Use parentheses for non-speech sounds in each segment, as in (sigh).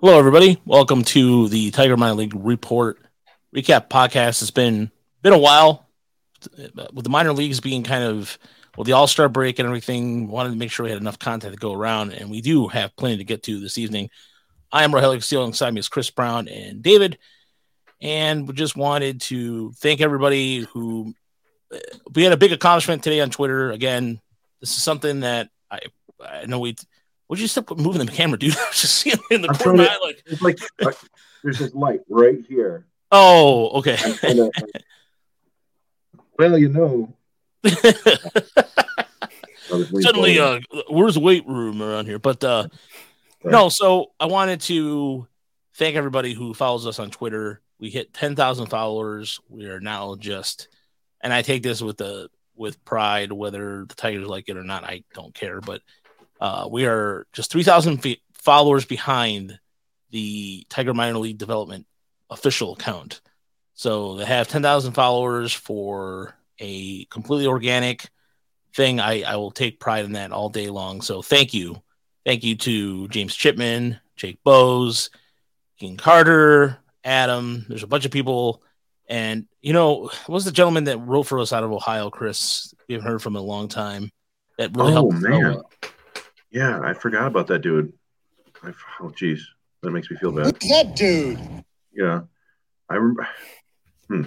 Hello, everybody. Welcome to the Tiger Minor League Report Recap Podcast. It's been been a while with the minor leagues being kind of well, the All Star break and everything. Wanted to make sure we had enough content to go around, and we do have plenty to get to this evening. I am Rogelio Castillo. Alongside me is Chris Brown and David, and we just wanted to thank everybody who we had a big accomplishment today on Twitter. Again, this is something that I I know we would you stop moving the camera, dude? (laughs) I was just seeing in the corner. To, like, it's like uh, there's this light right here. Oh, okay. And, uh, well, you know. (laughs) Suddenly, uh, where's the weight room around here? But uh, right. no, so I wanted to thank everybody who follows us on Twitter. We hit 10,000 followers. We are now just, and I take this with the with pride, whether the Tigers like it or not. I don't care, but uh, we are just 3,000 followers behind the Tiger Minor League Development official account. So they have 10,000 followers for a completely organic thing. I, I will take pride in that all day long. So thank you. Thank you to James Chipman, Jake Bowes, King Carter, Adam. There's a bunch of people. And, you know, what was the gentleman that wrote for us out of Ohio, Chris? We haven't heard from in a long time. That really oh, helped. Man. Yeah, I forgot about that dude. I, oh, jeez, that makes me feel bad. Who's that dude? Yeah, I remember. Hmm.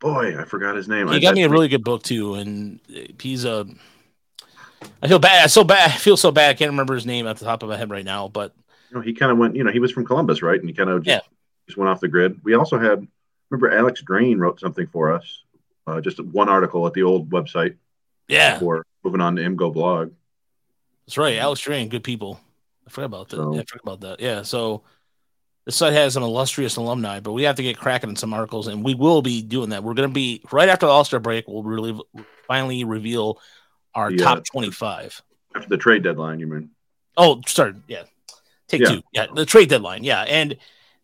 Boy, I forgot his name. He I, got me a really good book too, and he's a. I feel bad. I so bad. I feel so bad. I can't remember his name at the top of my head right now, but you know, he kind of went. You know, he was from Columbus, right? And he kind of just, yeah. just went off the grid. We also had. Remember, Alex Drain wrote something for us. Uh, just one article at the old website. Yeah. Before moving on to IMGO blog. That's right, Alex Drain, good people. I forgot about that. So, yeah, I forgot about that. Yeah, so the site has an illustrious alumni, but we have to get cracking in some articles, and we will be doing that. We're going to be right after the All Star break. We'll really finally reveal our top uh, twenty-five after the trade deadline. You mean? Oh, sorry. Yeah, take yeah. two. Yeah, the trade deadline. Yeah, and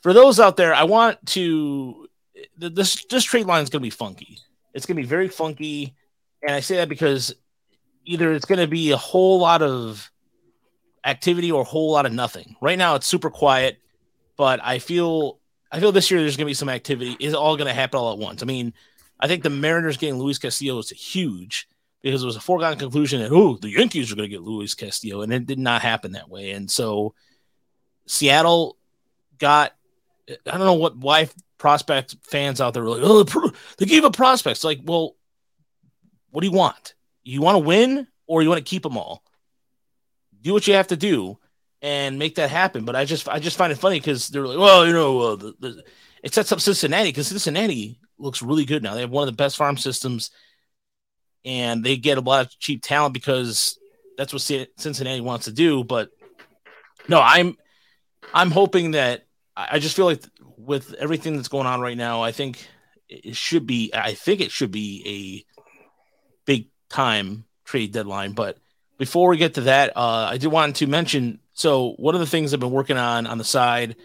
for those out there, I want to this this trade line is going to be funky. It's going to be very funky, and I say that because either it's going to be a whole lot of activity or a whole lot of nothing. Right now, it's super quiet, but I feel I feel this year there's going to be some activity. Is all going to happen all at once? I mean, I think the Mariners getting Luis Castillo is huge because it was a foregone conclusion that oh the Yankees are going to get Luis Castillo, and it did not happen that way. And so Seattle got I don't know what why prospect fans out there were like oh they gave up prospects like well what do you want you want to win or you want to keep them all. Do what you have to do and make that happen. But I just I just find it funny because they're like, well, you know, uh, the, the, it sets up Cincinnati because Cincinnati looks really good now. They have one of the best farm systems, and they get a lot of cheap talent because that's what Cincinnati wants to do. But no, I'm I'm hoping that I just feel like with everything that's going on right now, I think it should be I think it should be a big time trade deadline. But before we get to that, uh, I did want to mention. So one of the things I've been working on on the side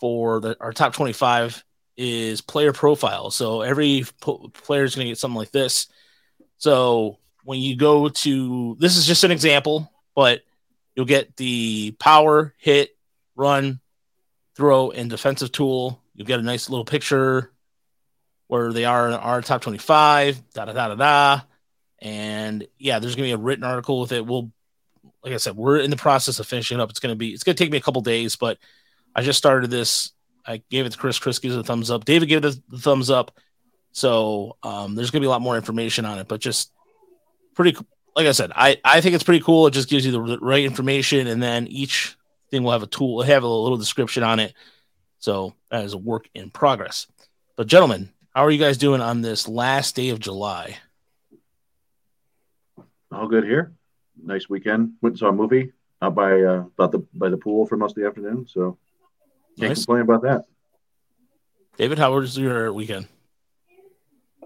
for the, our top 25 is player profile. So every po- player is going to get something like this. So when you go to this is just an example, but you'll get the power, hit, run, throw, and defensive tool. You'll get a nice little picture where they are in our top 25, da da da da da. And yeah, there's gonna be a written article with it. We'll, like I said, we're in the process of finishing up. It's gonna be, it's gonna take me a couple days, but I just started this. I gave it to Chris. Chris gives a thumbs up. David gave it the thumbs up. So um, there's gonna be a lot more information on it, but just pretty. Like I said, I I think it's pretty cool. It just gives you the right information, and then each thing will have a tool, have a little description on it. So that is a work in progress. But gentlemen, how are you guys doing on this last day of July? All good here. Nice weekend. Went and saw a movie out by uh, about the by the pool for most of the afternoon. So can't nice. complain about that. David, how was your weekend?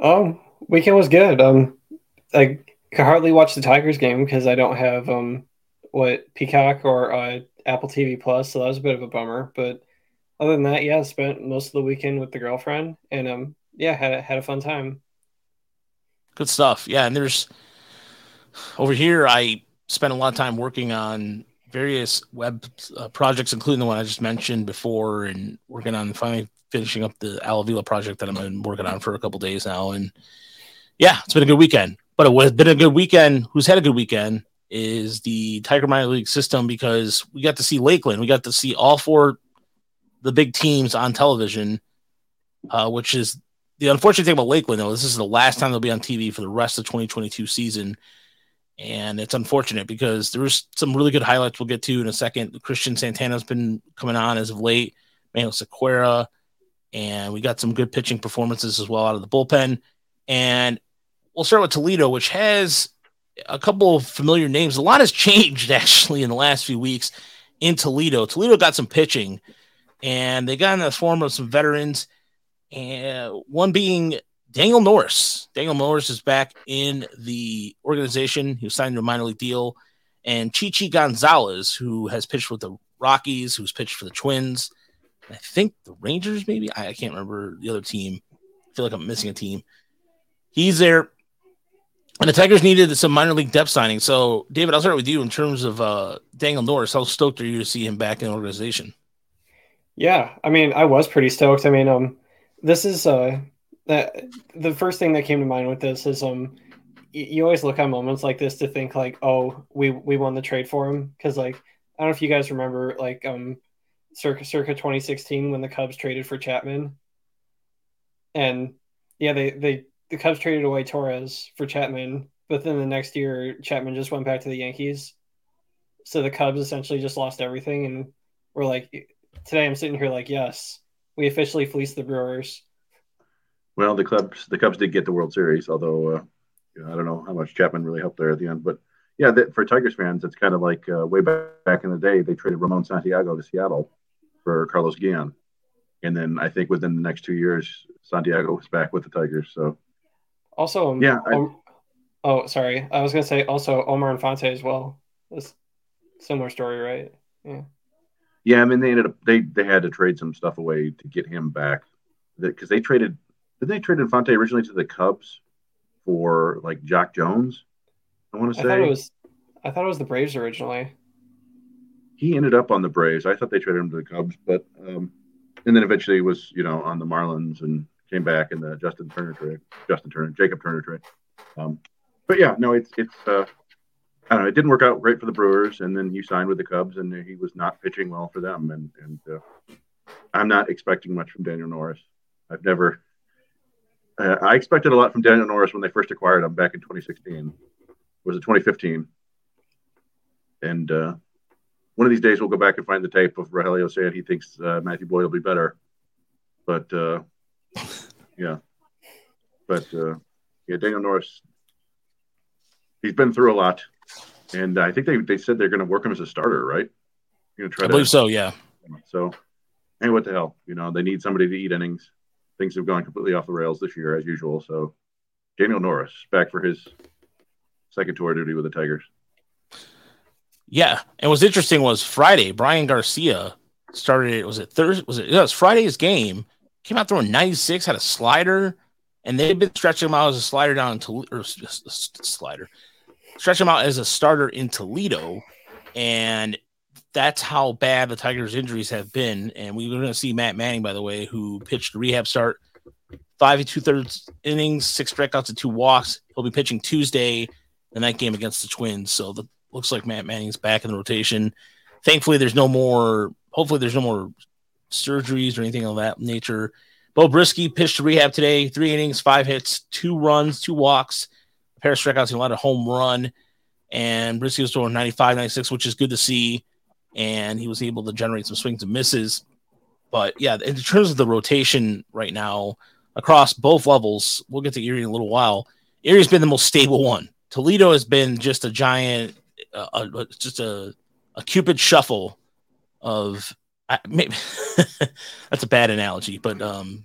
Um, weekend was good. Um, I could hardly watch the Tigers game because I don't have um what Peacock or uh, Apple TV Plus, so that was a bit of a bummer. But other than that, yeah, I spent most of the weekend with the girlfriend, and um, yeah, had had a fun time. Good stuff. Yeah, and there's over here, I spent a lot of time working on various web uh, projects, including the one I just mentioned before, and working on finally finishing up the Alavila project that I've been working on for a couple days now. And yeah, it's been a good weekend. But it was been a good weekend. Who's had a good weekend is the Tiger Minor League system because we got to see Lakeland. We got to see all four the big teams on television, uh, which is the unfortunate thing about Lakeland. Though this is the last time they'll be on TV for the rest of the 2022 season and it's unfortunate because there's some really good highlights we'll get to in a second. Christian Santana's been coming on as of late, Manuel Sequeira, and we got some good pitching performances as well out of the bullpen. And we'll start with Toledo, which has a couple of familiar names. A lot has (laughs) changed actually in the last few weeks in Toledo. Toledo got some pitching, and they got in the form of some veterans, and one being Daniel Norris. Daniel Norris is back in the organization. He was signed to a minor league deal. And Chichi Gonzalez, who has pitched with the Rockies, who's pitched for the Twins, I think the Rangers, maybe. I, I can't remember the other team. I feel like I'm missing a team. He's there. And the Tigers needed some minor league depth signing. So, David, I'll start with you in terms of uh, Daniel Norris. How stoked are you to see him back in the organization? Yeah, I mean, I was pretty stoked. I mean, um, this is uh, that the first thing that came to mind with this is um you always look at moments like this to think like oh we we won the trade for him. Because like I don't know if you guys remember like um circa circa 2016 when the Cubs traded for Chapman. And yeah they they the Cubs traded away Torres for Chapman but then the next year Chapman just went back to the Yankees. So the Cubs essentially just lost everything and we're like today I'm sitting here like yes we officially fleeced the Brewers well, the Cubs the Cubs did get the World Series, although uh, I don't know how much Chapman really helped there at the end. But yeah, that, for Tigers fans, it's kind of like uh, way back, back in the day they traded Ramon Santiago to Seattle for Carlos Guillen, and then I think within the next two years, Santiago was back with the Tigers. So also, um, yeah. I, oh, sorry, I was gonna say also Omar Infante as well. It's similar story, right? Yeah. Yeah, I mean they ended up they they had to trade some stuff away to get him back because they traded did they trade Infante originally to the Cubs for like Jacque Jones? I want to say. I thought it was. I thought it was the Braves originally. He ended up on the Braves. I thought they traded him to the Cubs, but um, and then eventually was you know on the Marlins and came back in the Justin Turner trade, Justin Turner, Jacob Turner trade. Um, but yeah, no, it's it's. Uh, I don't know. It didn't work out great for the Brewers, and then he signed with the Cubs, and he was not pitching well for them. And and uh, I'm not expecting much from Daniel Norris. I've never uh, I expected a lot from Daniel Norris when they first acquired him back in 2016. Was it 2015? And uh, one of these days we'll go back and find the tape of Rogelio saying he thinks uh, Matthew Boyd will be better. But uh, (laughs) yeah, but uh, yeah, Daniel Norris, he's been through a lot, and I think they, they said they're going to work him as a starter, right? Going to try. I to, believe so. Yeah. So, hey, what the hell? You know, they need somebody to eat innings things have gone completely off the rails this year as usual. So Daniel Norris back for his second tour duty with the Tigers. Yeah, and what's interesting was Friday. Bryan Garcia started. Was it Thursday? Was it? Yeah, it was Friday's game. Came out throwing 96, had a slider, and they've been stretching him out as a slider down to or slider, stretch him out as a starter in Toledo, and that's how bad the Tigers' injuries have been. And we are going to see Matt Manning, by the way, who pitched a rehab start, five and two thirds innings, six strikeouts, and two walks. He'll be pitching Tuesday, the night game against the Twins. So the looks like Matt Manning's back in the rotation. Thankfully, there's no more. Hopefully, there's no more surgeries or anything of that nature. Beau Brieske pitched rehab today, three innings, five hits, two runs, two walks, a pair of strikeouts, and a lot of home run. And Brieske was throwing 95, 96, which is good to see and he was able to generate some swings and misses. But yeah, in terms of the rotation right now across both levels, we'll get to Erie in a little while. Erie's been the most stable one. Toledo has been just a giant, uh, uh, just a, a cupid shuffle of. I, (laughs) maybe that's a bad analogy, but um,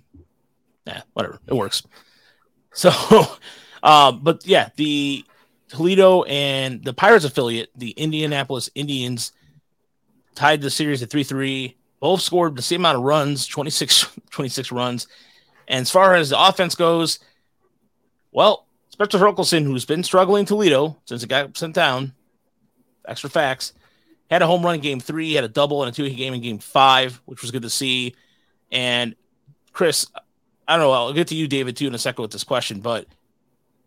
yeah, whatever, it works. So, (laughs) uh, but yeah, the Toledo and the Pirates affiliate, the Indianapolis Indians, tied the series at 3 3. Both scored the same amount of runs 26, (laughs) 26 runs. And as far as the offense goes, well, Spencer Torkelson, who's been struggling Toledo since it got sent down, extra facts, had a home run in game three, had a double and a two hit game in game five, which was good to see. And Chris, I don't know. I'll get to you, David, too, in a second with this question, but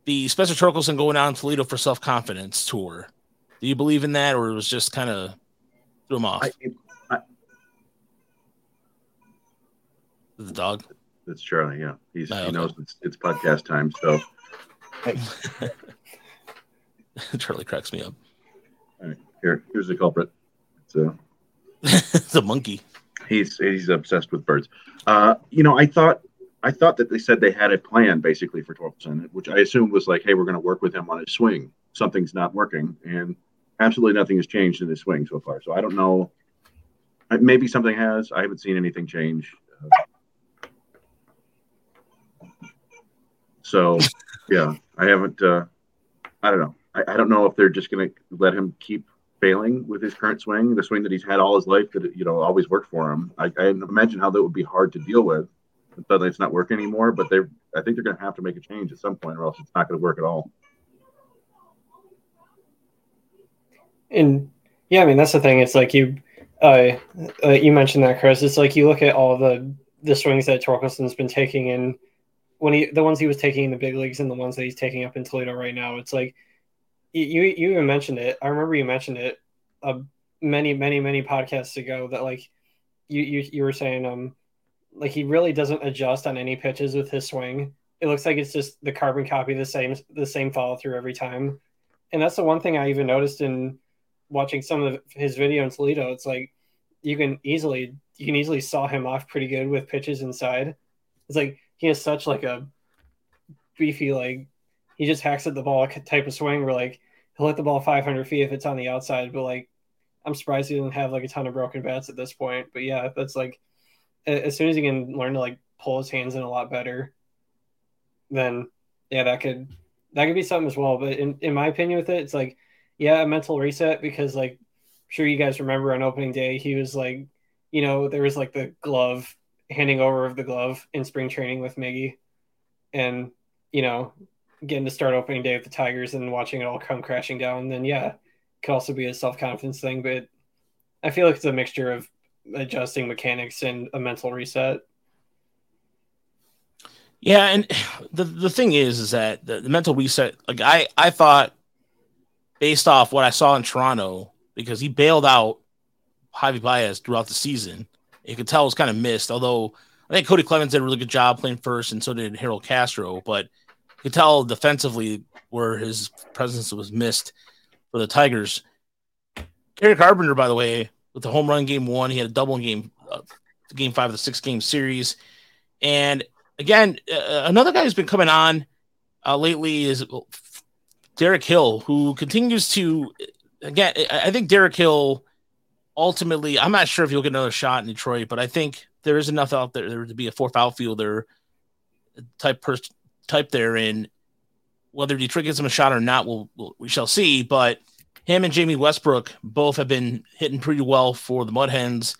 the Spencer Torkelson going out in Toledo for self confidence tour. Do you believe in that, or it was just kind of threw him off? I, I, the dog. It's Charlie. Yeah, he's oh, okay. he knows it's, it's podcast time. So (laughs) Charlie cracks me up. All right, here, here's the culprit. It's a, it's a monkey. He's he's obsessed with birds. Uh, you know, I thought I thought that they said they had a plan basically for Torkelson, which I assumed was like, hey, we're going to work with him on his swing. Something's not working, and absolutely nothing has changed in his swing so far. So I don't know. Maybe something has. I haven't seen anything change. so yeah, I haven't. Uh, I don't know. I, I don't know if they're just going to let him keep failing with his current swing, the swing that he's had all his life that you know always worked for him. I, I imagine how that would be hard to deal with suddenly it's not working anymore. But they, I think they're going to have to make a change at some point, or else it's not going to work at all. And yeah, I mean that's the thing. It's like you, uh, uh, you mentioned that, Chris. It's like you look at all the the swings that Torkelson's been taking in when he the ones he was taking in the big leagues and the ones that he's taking up in Toledo right now. It's like you you even mentioned it. I remember you mentioned it uh, many many many podcasts ago that like you you you were saying um like he really doesn't adjust on any pitches with his swing. It looks like it's just the carbon copy, the same the same follow through every time. And that's the one thing I even noticed in watching some of his video in Toledo. It's like you can easily you can easily saw him off pretty good with pitches inside. It's like he has such like a beefy like he just hacks at the ball type of swing where like he'll hit the ball 500 feet if it's on the outside, but like I'm surprised he doesn't have like a ton of broken bats at this point. But yeah, that's like as soon as he can learn to like pull his hands in a lot better, then yeah, that could that could be something as well. But in, in my opinion with it, it's like, yeah, a mental reset because like sure you guys remember on opening day he was like, you know, there was like the glove handing over of the glove in spring training with Miggy. And, you know, getting to start opening day with the Tigers and watching it all come crashing down, then yeah, it could also be a self confidence thing. But I feel like it's a mixture of adjusting mechanics and a mental reset. Yeah, and (sighs) the the thing is, is that the, the, mental reset. Like I, I thought, based off what I saw in Toronto, because he bailed out Javi Baez throughout the season, you could tell it was kind of missed. Although I think Cody Clemens did a really good job playing first, and so did Harold Castro. But you could tell defensively where his presence was missed for the Tigers. Kerry Carpenter, by the way, with the home run game one. He had a double in game uh, game five of the six game series. And again, uh, another guy who's been coming on uh, lately is Derek Hill, who continues to again. I think Derek Hill ultimately. I'm not sure if he'll get another shot in Detroit, but I think there is enough out there to be a fourth outfielder type person type there. And whether Detroit gets him a shot or not, we'll, we'll we shall see. But him and Jamie Westbrook both have been hitting pretty well for the Mud Hens.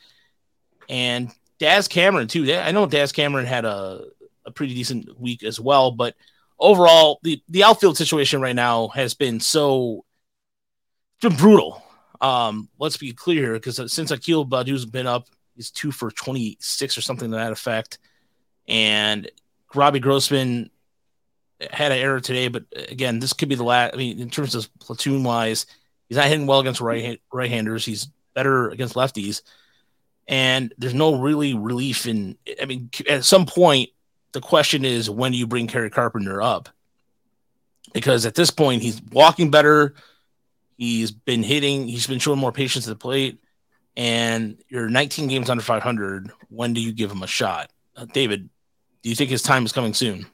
And Daz Cameron, too. I know Daz Cameron had a, a pretty decent week as well, but overall, the, the outfield situation right now has been so been brutal. Um, let's be clear, because since Akil Baddoo's been up, he's two for 26 or something to that effect. And Robbie Grossman had an error today, but again, this could be the last. I mean, in terms of platoon wise, He's not hitting well against right right handers. He's better against lefties, and there's no really relief in. I mean, at some point, the question is when do you bring Kerry Carpenter up? Because at this point, he's walking better. He's been hitting. He's been showing more patience at the plate, and you're 19 games under 500. When do you give him a shot, uh, David? Do you think his time is coming soon?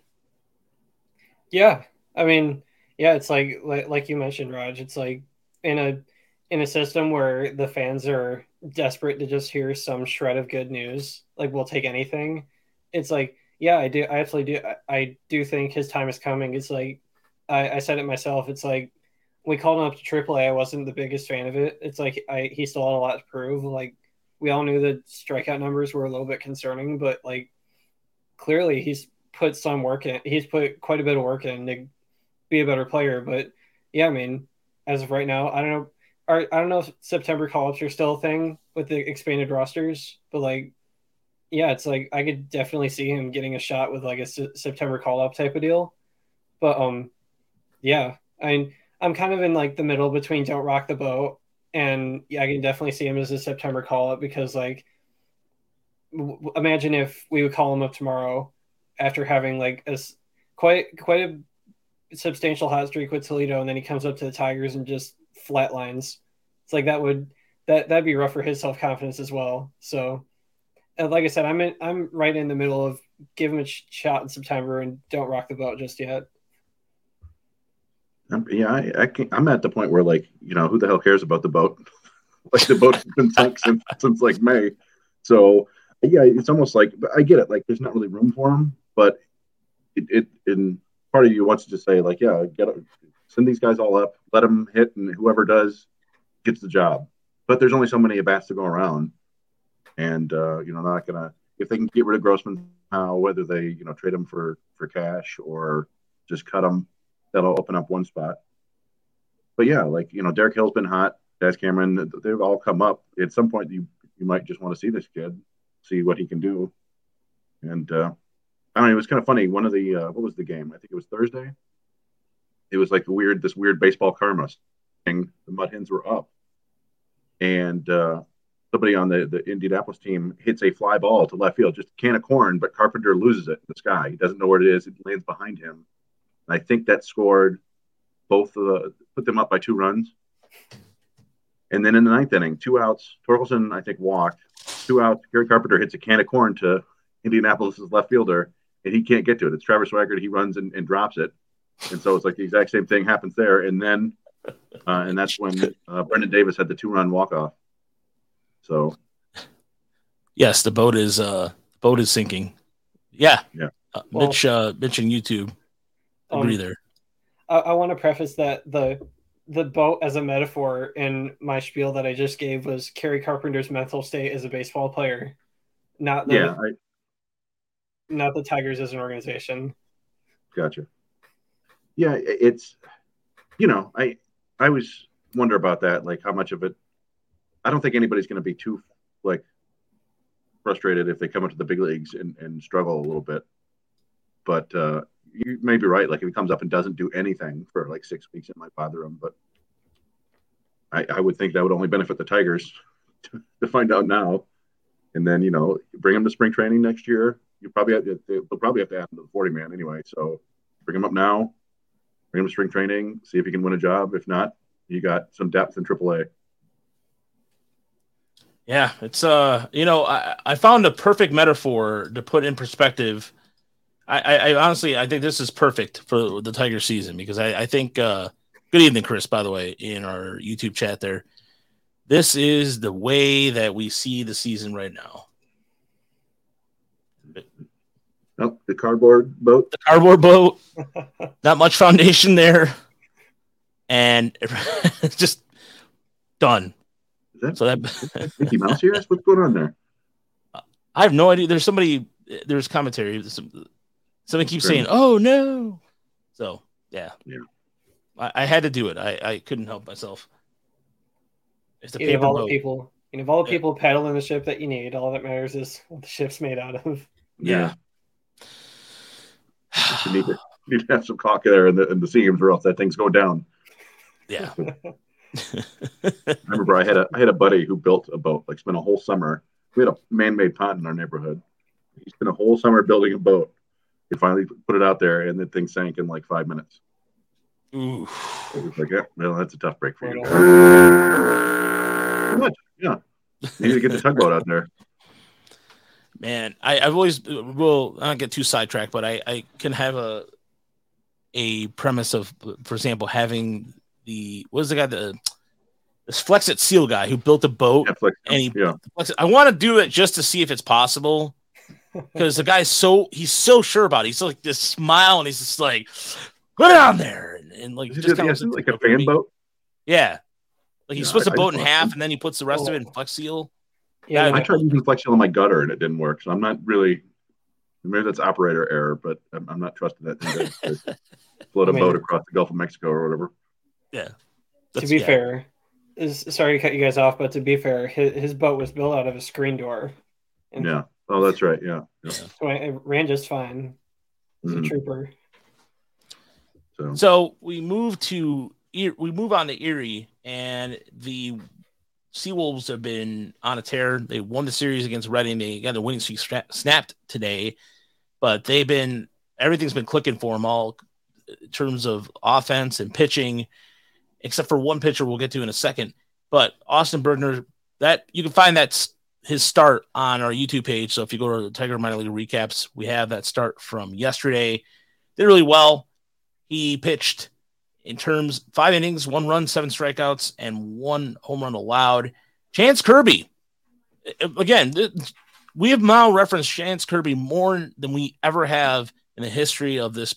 Yeah, I mean, yeah, it's like like, like you mentioned, Raj. It's like in a in a system where the fans are desperate to just hear some shred of good news, like we'll take anything. It's like, yeah, I do. I absolutely do. I, I do think his time is coming. It's like I, I said it myself. It's like we called him up to AAA. I wasn't the biggest fan of it. It's like I he still had a lot to prove. Like we all knew the strikeout numbers were a little bit concerning, but like clearly he's put some work in. He's put quite a bit of work in to be a better player. But yeah, I mean, as of right now. I don't know. I don't know if September call ups are still a thing with the expanded rosters, but like, yeah, it's like I could definitely see him getting a shot with like a S- September call up type of deal. But um, yeah, I I'm kind of in like the middle between don't rock the boat and yeah, I can definitely see him as a September call up because like, w- imagine if we would call him up tomorrow after having like a quite quite a substantial hot streak with Toledo, and then he comes up to the Tigers and just flatlines. It's like that would that that'd be rough for his self confidence as well. So, Uh, like I said, I'm in, I'm right in the middle of give him a shot in September and don't rock the boat just yet. I'm, yeah, I, I can, I'm at the point where like you know who the hell cares about the boat? (laughs) like the boat's been sunk (laughs) since since like May, so yeah, it's almost like I get it. Like there's not really room for him, but it, it in part of you wants to just say like yeah, get send these guys all up, let them hit, and whoever does gets the job. But there's only so many bats to go around, and uh, you know not gonna if they can get rid of Grossman now, whether they you know trade him for for cash or just cut him that'll open up one spot. But yeah, like you know, Derek Hill's been hot. Daz Cameron, they've all come up. At some point, you you might just want to see this kid, see what he can do. And uh, I don't know. It was kind of funny. One of the uh, what was the game? I think it was Thursday. It was like a weird this weird baseball karma thing. The Mud Hens were up, and uh, somebody on the the Indianapolis team hits a fly ball to left field, just a can of corn, but Carpenter loses it in the sky. He doesn't know where it is. It lands behind him I think that scored both of the put them up by two runs. And then in the ninth inning, two outs. Torkelson, I think, walked. Two outs. Kerry Carpenter hits a can of corn to Indianapolis' left fielder, and he can't get to it. It's Travis Swaggerty. He runs and, and drops it. And so it's like the exact same thing happens there. And then, uh, and that's when uh, Brendan Davis had the two run walk off. So, yes, the boat is uh boat is sinking. Yeah, Yeah. Uh, Well- Mitch, uh, Mitch and YouTube agree Um, there. I, I want to preface that the the boat as a metaphor in my spiel that I just gave was Kerry Carpenter's mental state as a baseball player, not the yeah, I not the Tigers as an organization. Gotcha. Yeah, it's you know, I I always wonder about that, like how much of it. I don't think anybody's going to be too like frustrated if they come into the big leagues and, and struggle a little bit. But uh, you may be right. Like if he comes up and doesn't do anything for like six weeks, it might bother him. But I, I would think that would only benefit the Tigers (laughs) to, to find out now. And then you know, bring him to spring training next year. You probably have, they'll probably have to add him to the forty man anyway. So bring him up now, bring him to spring training, see if he can win a job. If not, you got some depth in AAA. Yeah, it's uh, you know, I, I found a perfect metaphor to put in perspective. I, I, I honestly, I think this is perfect for the Tiger season because I, I think. uh Good evening, Chris. By the way, in our YouTube chat there, this is the way that we see the season right now. Oh, the cardboard boat. The cardboard boat, (laughs) not much foundation there, and (laughs) just done. Is that So that (laughs) Mickey Mouse here? What's going on there? I have no idea. There's somebody. There's commentary. Some, somebody keeps saying, "Oh no!" So yeah, Yeah. I, I had to do it. I, I couldn't help myself. It's the You have paper all the people, you have all the Yeah. people paddling the ship that you need. All that matters is what the ship's made out of. Yeah. You need to, you need to have some caulk there in the, in the seams or else that thing's going down. yeah. (laughs) I remember I had a I had a buddy who built a boat, like spent a whole summer. We had a man-made pond in our neighborhood. He spent a whole summer building a boat. He finally put it out there, and the thing sank in like five minutes. Ooh. It was like, yeah, well, that's a tough break for you. Much, yeah. You need to get the tugboat out there. Man, I, I've always will I don't get too sidetracked, but I, I can have a a premise of, for example, having the what was the guy the this Flex It Seal guy who built a boat Netflix. and he yeah, Flex It- I want to do it just to see if it's possible because the guy's so he's so sure about it. He's like this smile and he's just like put it on there and, and like just kind of like a fan boat. Yeah, like he Yeah, splits I- a I boat just in want- half and then he puts the rest of it in oh. Flex Seal. Yeah, Yeah, I tried using Flex Seal on my gutter and it didn't work. So I'm not really. Maybe that's operator error, but I'm, I'm not trusting that thing to, to (laughs) float a I mean- boat across the Gulf of Mexico or whatever. Yeah. to be yeah. fair, is sorry to cut you guys off, but to be fair, his, his boat was built out of a screen door. And yeah. Oh, that's right. Yeah. yeah. So it ran just fine. It's mm-hmm. a trooper. So. so we move to we move on to Erie, and the Seawolves have been on a tear. They won the series against Reading. They got the winning streak snapped today, but they've been everything's been clicking for them all in terms of offense and pitching except for one pitcher we'll get to in a second. But Austin Bergner, that you can find that his start on our YouTube page. So if you go to the Tiger Minor League recaps, we have that start from yesterday. Did really well. He pitched in terms five innings, one run, seven strikeouts, and one home run allowed. Chance Kirby, again, we have now referenced Chance Kirby more than we ever have in the history of this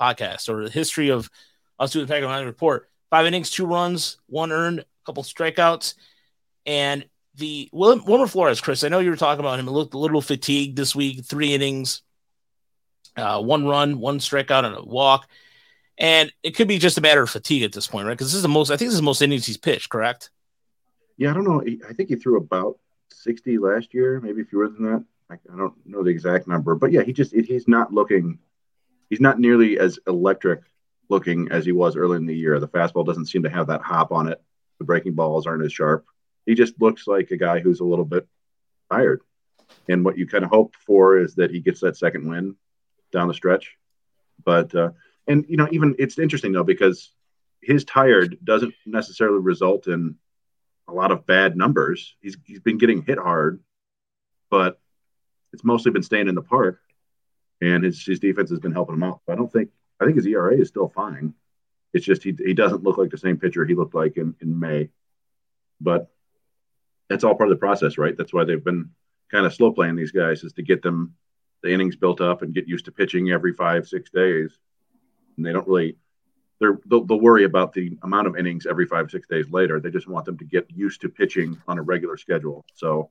podcast or the history of us doing the Tiger Minor Report. Five innings, two runs, one earned, a couple strikeouts. And the Wilmer Flores, Chris, I know you were talking about him. He looked a little fatigued this week. Three innings, uh, one run, one strikeout, and a walk. And it could be just a matter of fatigue at this point, right? Because this is the most, I think this is the most innings he's pitched, correct? Yeah, I don't know. I think he threw about 60 last year, maybe fewer than that. I, I don't know the exact number, but yeah, he just, he's not looking, he's not nearly as electric looking as he was early in the year. The fastball doesn't seem to have that hop on it. The breaking balls aren't as sharp. He just looks like a guy who's a little bit tired. And what you kind of hope for is that he gets that second win down the stretch. But uh, and you know, even it's interesting though because his tired doesn't necessarily result in a lot of bad numbers. He's he's been getting hit hard, but it's mostly been staying in the park, and his his defense has been helping him out. I don't think I think his ERA is still fine. It's just he, he doesn't look like the same pitcher he looked like in, in May. But that's all part of the process, right? That's why they've been kind of slow playing these guys is to get them the innings built up and get used to pitching every five, six days. And they don't really they're they'll, they'll worry about the amount of innings every five, six days later. They just want them to get used to pitching on a regular schedule. So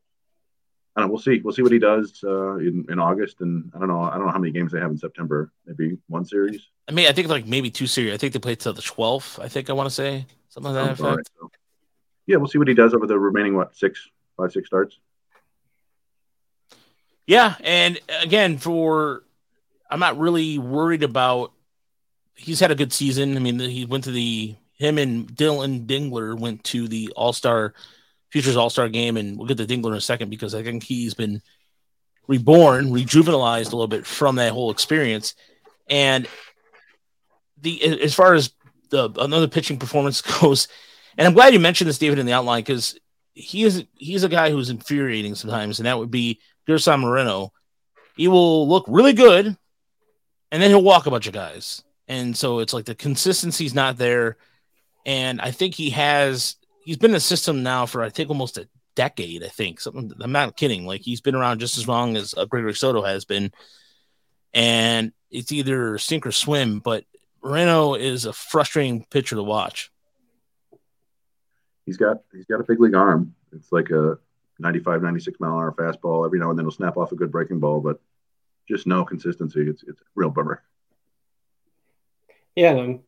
I don't know. We'll see. We'll see what he does uh, in in August, and I don't know. I don't know how many games they have in September. Maybe one series. I mean, I think like maybe two series. I think they play till the twelfth. I think I want to say something like that. Right, so. Yeah, we'll see what he does over the remaining what six, five, six starts. Yeah, and again, for I'm not really worried about. He's had a good season. I mean, he went to the him and Dillon Dingler went to the All Star Futures All Star game, and we'll get to Dingler in a second because I think he's been reborn, rejuvenalized a little bit from that whole experience. And the as far as the another pitching performance (laughs) goes, and I'm glad you mentioned this, David, in the outline because he is he's a guy who's infuriating sometimes, and that would be Gersson Moreno. He will look really good, and then he'll walk a bunch of guys, and so it's like the consistency's not there. And I think he has he's been in the system now for I think almost a decade. I think something. I'm not kidding. Like he's been around just as long as uh, Gregory Soto has been, and it's either sink or swim. But Moreno is a frustrating pitcher to watch. He's got he's got a big league arm. It's like a 95, 96 mile an hour fastball. Every now and then he'll snap off a good breaking ball, but just no consistency. It's it's a real bummer. Yeah, um,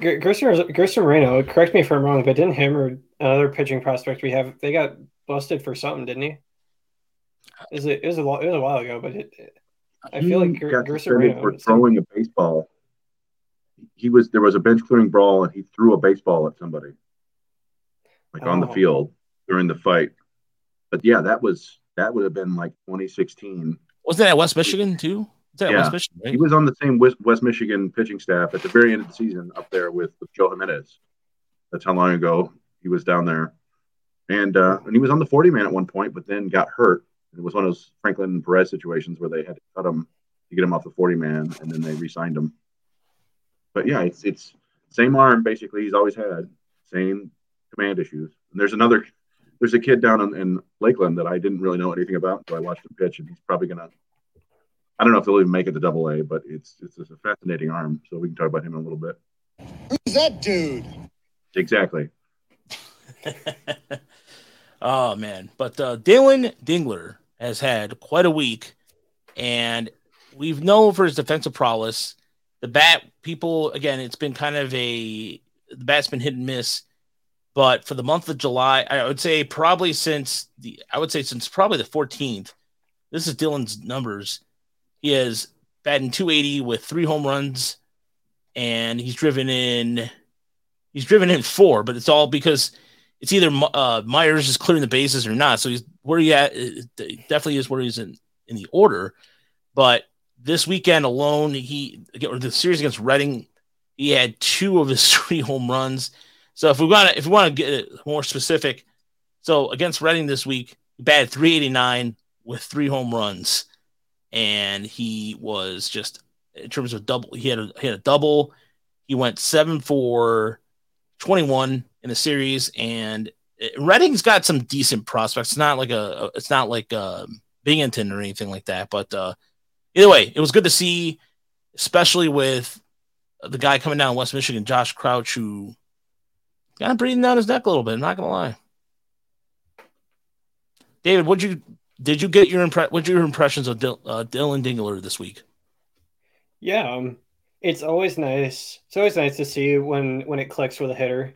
didn't Gersson Moreno, correct me if I'm wrong, but didn't him or another pitching prospect we have they got busted for something, didn't he? Is it, it was a while, it was a while ago, but it, I feel like Gersson Moreno for throwing a baseball. He was there was a bench clearing brawl and he threw a baseball at somebody, like oh. on the oh. field during the fight. But yeah, that was that would have been like 2016. Wasn't that at West Michigan too? Yeah. Michigan, right? He was on the same West, West, Michigan pitching staff at the very end of the season up there with, with Joe Jimenez. That's how long ago he was down there. And uh, and he was on the 40 man at one point, but then got hurt. It was one of those Franklin Perez situations where they had to cut him to get him off the 40 man, and then they re-signed him. But yeah, it's it's same arm basically. He's always had same command issues. And there's another there's a kid down in, in Lakeland that I didn't really know anything about, so I watched him pitch, and he's probably gonna I don't know if they'll even make it to double A, but it's it's a fascinating arm. So we can talk about him in a little bit. Who's that dude? Exactly. (laughs) oh man, but uh, Dillon Dingler has had quite a week, and we've known for his defensive prowess. The bat people again, it's been kind of a the bat's been hit and miss. But for the month of July, I would say probably since the I would say since probably the 14th, this is Dillon's numbers. He has batting 280 with three home runs, and he's driven in he's driven in four, but it's all because it's either uh, Myers is clearing the bases or not. So he's where he at definitely is where he's in in the order. But this weekend alone, he or the series against Reading, he had two of his (laughs) three home runs. So if we want to if we want to get more specific, so against Reading this week, he batted 389 with three home runs, and he was just in terms of double. He had a, he had a double. He went seven for 21 in the series, and Reading's got some decent prospects. It's not like a it's not like um, Binghamton or anything like that, but uh, either way, it was good to see, especially with the guy coming down West Michigan, Josh Crouch, who kind of breathing down his neck a little bit. I'm not gonna lie. David, what'd you did you get your impre- what your impressions of Dil- uh, Dillon Dingler this week? Yeah, um, it's always nice. It's always nice to see when when it clicks with a hitter,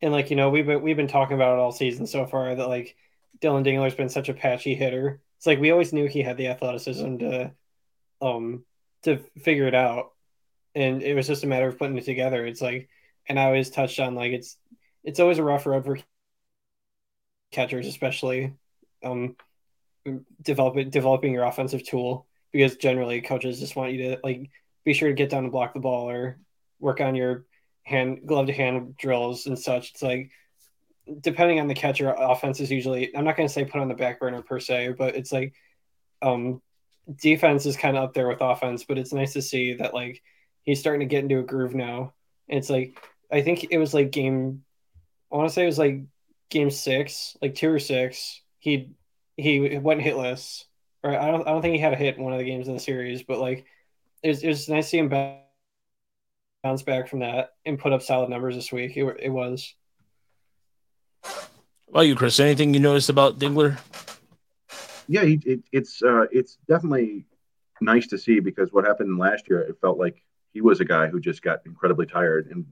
and like you know we've been we've been talking about it all season so far that like Dillon Dingler's been such a patchy hitter. It's like we always knew he had the athleticism to um to figure it out, and it was just a matter of putting it together. It's like, and I always touched on like it's it's always a rough road for catchers, especially um, developing developing your offensive tool because generally coaches just want you to like be sure to get down and block the ball or work on your hand glove to hand drills and such. It's like depending on the catcher, offense is usually I'm not going to say put on the back burner per se, but it's like um, defense is kind of up there with offense. But it's nice to see that like he's starting to get into a groove now. it's like I think it was like game I want to say it was like game six, like two or six. He he went hitless. Right, I don't I don't think he had a hit in one of the games in the series, but like it was, it was nice to see him bounce back from that and put up solid numbers this week. It, it was. Well, you, Chris, anything you noticed about Dingler? Yeah, he, it, it's uh, it's definitely nice to see because what happened last year, it felt like he was a guy who just got incredibly tired and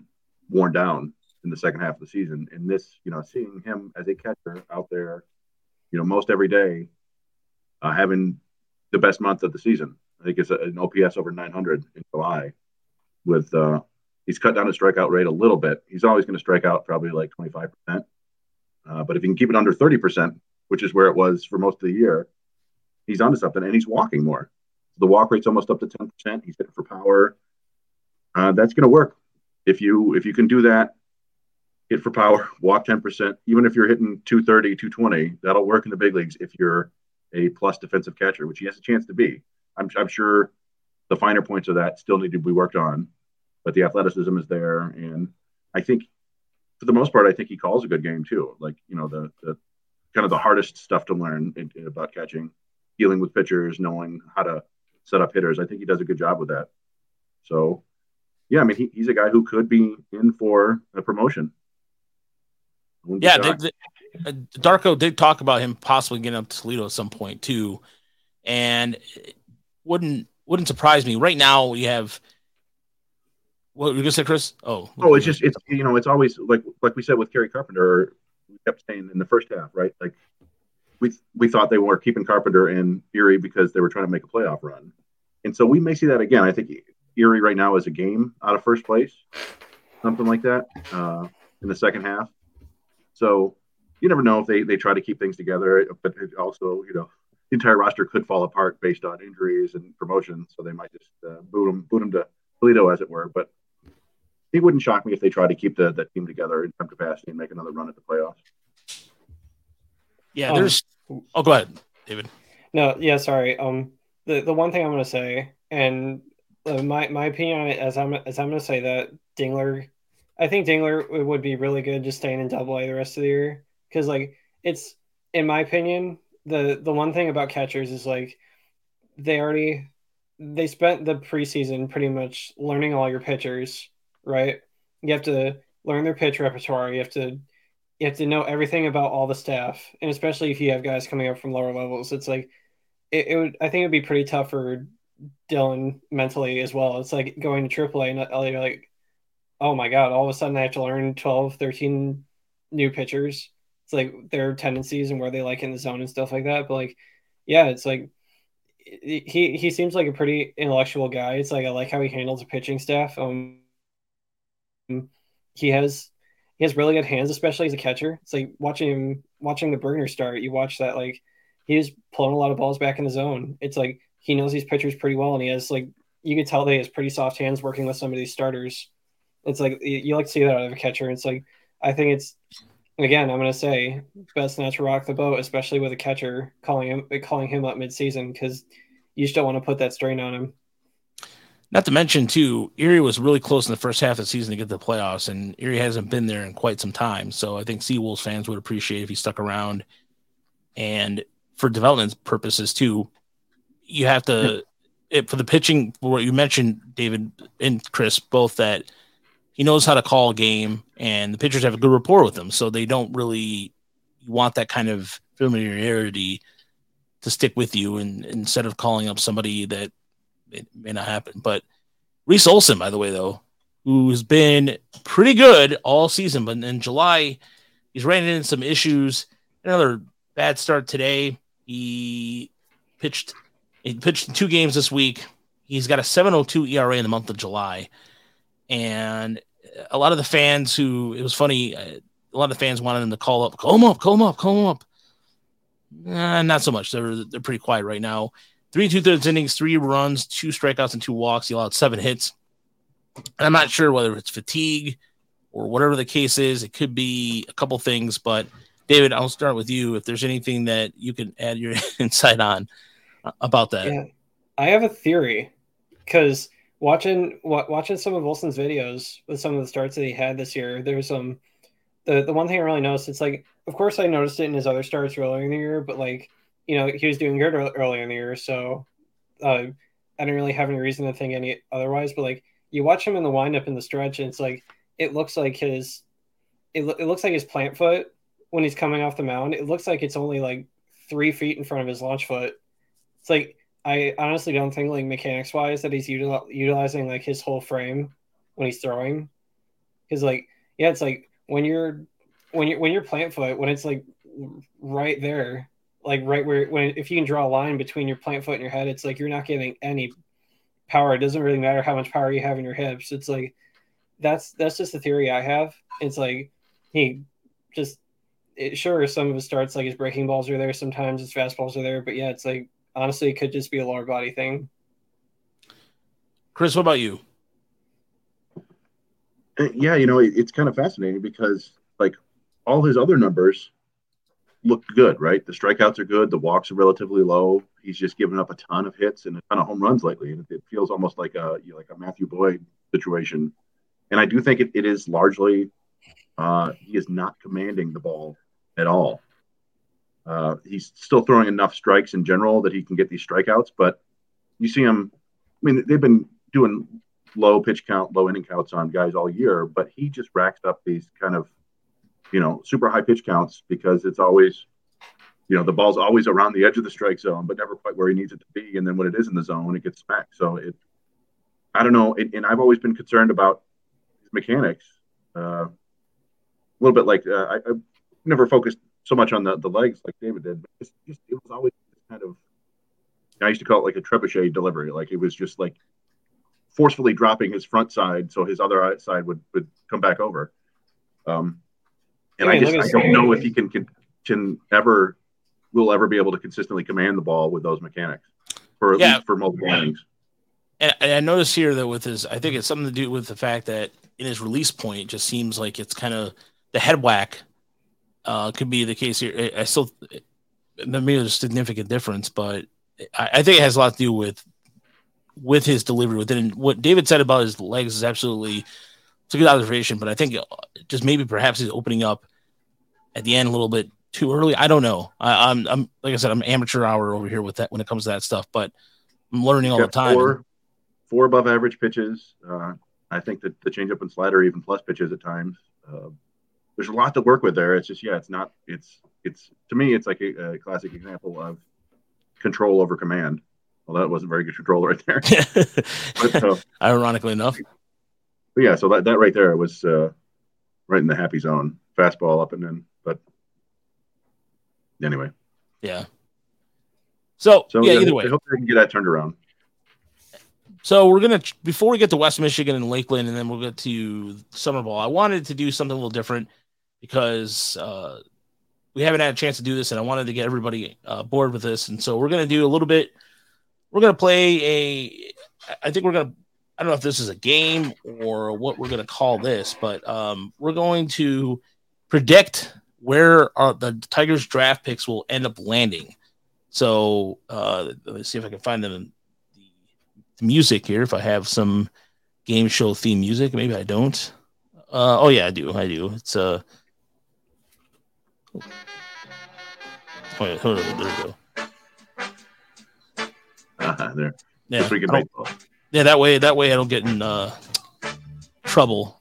worn down in the second half of the season. And this, you know, seeing him as a catcher out there, you know, most every day, uh, having the best month of the season. I think it's an OPS over 900 in July. With uh, he's cut down his strikeout rate a little bit. He's always going to strike out probably like 25 percent. Uh, but if he can keep it under 30 percent, which is where it was for most of the year, he's onto something, and he's walking more. The walk rate's almost up to 10 percent. He's hitting for power. Uh, that's going to work if you if you can do that hit for power, walk 10%. Even if you're hitting 230, 220, that'll work in the big leagues if you're a plus defensive catcher, which he has a chance to be. I'm, I'm sure the finer points of that still need to be worked on, but the athleticism is there. And I think for the most part, I think he calls a good game too. Like, you know, the, the kind of the hardest stuff to learn in, in, about catching, dealing with pitchers, knowing how to set up hitters. I think he does a good job with that. So, yeah, I mean, he, he's a guy who could be in for a promotion yeah, they, they, uh, Garko did talk about him possibly getting up to Toledo at some point too, and wouldn't wouldn't surprise me. Right now we have. What you gonna say, Chris? Oh, oh, it's just it's you know it's always like like we said with Kerry Carpenter. We kept saying in the first half, right? Like we we thought they were keeping Carpenter in Erie because they were trying to make a playoff run, and so we may see that again. I think Erie right now is a game out of first place, something like that, uh, in the second half. So you never know if they, they try to keep things together, but also, you know, the entire roster could fall apart based on injuries and promotions. So they might just uh, boot them, boot them to Toledo, as it were. But it wouldn't shock me if they try to keep the, the team together in some capacity and make another run at the playoffs. Yeah, there's. Um, oh, go ahead, David. No, yeah, sorry. Um, the the one thing I'm going to say, and uh, my my opinion on it, as I'm as I'm going to say that Dingler I think Dingler would be really good just staying in Double A the rest of the year because like it's in my opinion the the one thing about catchers is like they already they spent the preseason pretty much learning all your pitchers, right? You have to learn their pitch repertoire. You have to you have to know everything about all the staff, and especially if you have guys coming up from lower levels, it's like it, it would. I think it'd be pretty tough for Dillon mentally as well. It's like going to AAA, and like oh my god, all of a sudden I have to learn 12, 13 new pitchers. It's like their tendencies and where they like in the zone and stuff like that. But like, yeah, it's like he he seems like a pretty intellectual guy. It's like I like how he handles the pitching staff. Um, he has he has really good hands, especially as a catcher. It's like watching him watching the Bergner start. You watch that like he's pulling a lot of balls back in the zone. It's like he knows these pitchers pretty well, and he has like you can tell that he has pretty soft hands working with some of these starters. It's like you, you like to see that out of a catcher. It's like I think it's again, I'm gonna say best not to rock the boat, especially with a catcher calling him calling him up midseason because you just don't want to put that strain on him. Not to mention, too, Erie was really close in the first half of the season to get to the playoffs, and Erie hasn't been there in quite some time. So I think Seawolves fans would appreciate if he stuck around. And for development purposes, too, you have to, it, for the pitching, for what you mentioned, David and Chris, both that he knows how to call a game, and the pitchers have a good rapport with him. So they don't really want that kind of familiarity to stick with you and instead of calling up somebody that it may not happen. But Reese Olson, by the way, though, who's been pretty good all season, but in July, he's ran into some issues. Another bad start today. He pitched he pitched two games this week. He's got a 702 ERA in the month of July. And a lot of the fans who it was funny, uh, a lot of the fans wanted him to call up, call him up, call him up, call him up. Not so much. They're they're pretty quiet right now. Three two thirds innings, three runs, two strikeouts, and two walks. He allowed seven hits. And I'm not sure whether it's fatigue or whatever the case is. It could be a couple things, but David, I'll start with you. If there's anything that you can add your (laughs) insight on uh, about that. Yeah, I have a theory because watching watching some of Olson's videos with some of the starts that he had this year, there's some um, the the one thing I really noticed. It's like, of course, I noticed it in his other starts earlier in the year, but like you know, he was doing good earlier in the year, so uh, I didn't really have any reason to think any otherwise. But like, you watch him in the windup in the stretch, and it's like it looks like his it, it looks like his plant foot when he's coming off the mound. It looks like it's only like three feet in front of his launch foot. It's like I honestly don't think like mechanics wise that he's util- utilizing like his whole frame when he's throwing. Because like yeah, it's like when you're when you're when you're plant foot when it's like right there like right where when if you can draw a line between your plant foot and your head, it's like you're not getting any power. It doesn't really matter how much power you have in your hips. It's like that's that's just the theory I have. It's like he just it, sure some of his starts like his breaking balls are there, sometimes his fastballs are there, but yeah, it's like honestly it could just be a lower body thing. Chris, what about you? Uh, yeah, you know, it's kind of fascinating because like all his other numbers look good, right? The strikeouts are good. The walks are relatively low. He's just given up a ton of hits and a ton of home runs lately, and it feels almost like a you know, like a Matthew Boyd situation. And I do think it, it is largely uh, he is not commanding the ball at all. Uh, he's still throwing enough strikes in general that he can get these strikeouts, but you see him. I mean, they've been doing low pitch count, low inning counts on guys all year, but he just racks up these kind of you know, super high pitch counts because it's always, you know, the ball's always around the edge of the strike zone, but never quite where he needs it to be. And then when it is in the zone, it gets smacked. So it, I don't know. It, and I've always been concerned about mechanics. Uh, a little bit like uh, I, I never focused so much on the, the legs like David did, but it's just, it was always kind of, I used to call it like a trebuchet delivery. Like it was just like forcefully dropping his front side so his other side would, would come back over. Um, and I, I just I don't know if he can, can can ever will ever be able to consistently command the ball with those mechanics for at yeah. least for multiple innings. And, and I notice here that with his, I think it's something to do with the fact that in his release point, it just seems like it's kind of the head whack uh, could be the case here. I still, maybe there's a significant difference, but I, I, think it has a lot to do with with his delivery. Within what David said about his legs is absolutely it's a good observation. But I think just maybe perhaps he's opening up at the end a little bit too early. I don't know. I, am I'm, I'm like I said, I'm amateur hour over here with that when it comes to that stuff, but I'm learning all the time. Four, four above average pitches. Uh, I think that the changeup and slider even plus pitches at times. Uh, there's a lot to work with there. It's just yeah, it's not. It's it's to me, it's like a, a classic example of control over command. Well, that wasn't very good control right there. but, uh, (laughs) Ironically enough. but yeah, so that, that right there was uh, right in the happy zone. Fastball up and in, but anyway. Yeah. So, So yeah, either I way. hope they can get that turned around. So we're gonna before we get to West Michigan and Lakeland, and then we'll get to summer ball. I wanted to do something a little different because uh, we haven't had a chance to do this, and I wanted to get everybody uh, bored with this. And so we're gonna do a little bit. We're gonna play a. I think we're gonna. I don't know if this is a game or what we're gonna call this, but um, we're going to predict where our, the Tigers draft picks will end up landing. So uh, let me see if I can find them music here. If I have some game show theme music, maybe I don't. Uh, oh yeah, I do. I do. It's uh. Hold on, there we go. Uh-huh, there. Yeah, Pretty good I don't- baseball. yeah. That way, that way I don't get in uh, trouble.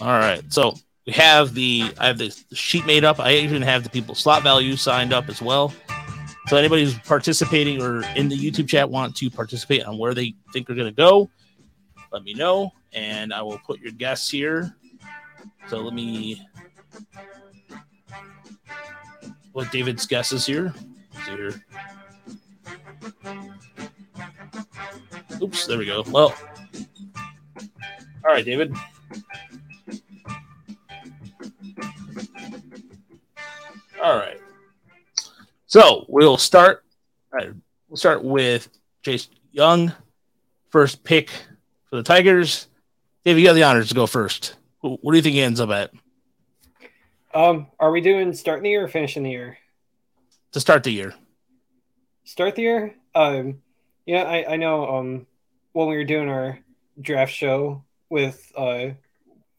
All right, so we have the I have the sheet made up. I even have the people slot value signed up as well. So anybody who's participating or in the YouTube chat want to participate on where they think they're going to go, let me know, and I will put your guests here. So let me what David's guesses here. Let's see here. Oops, there we go. Well, all right, David. So we'll start. right, we'll start with Jace Jung, first pick for the Tigers. Dave, you got the honors to go first. What do you think he ends up at Um, are we doing starting the year or finishing the year? to start the year? Start the year. Um, yeah, I, I know. Um, when we were doing our draft show with uh,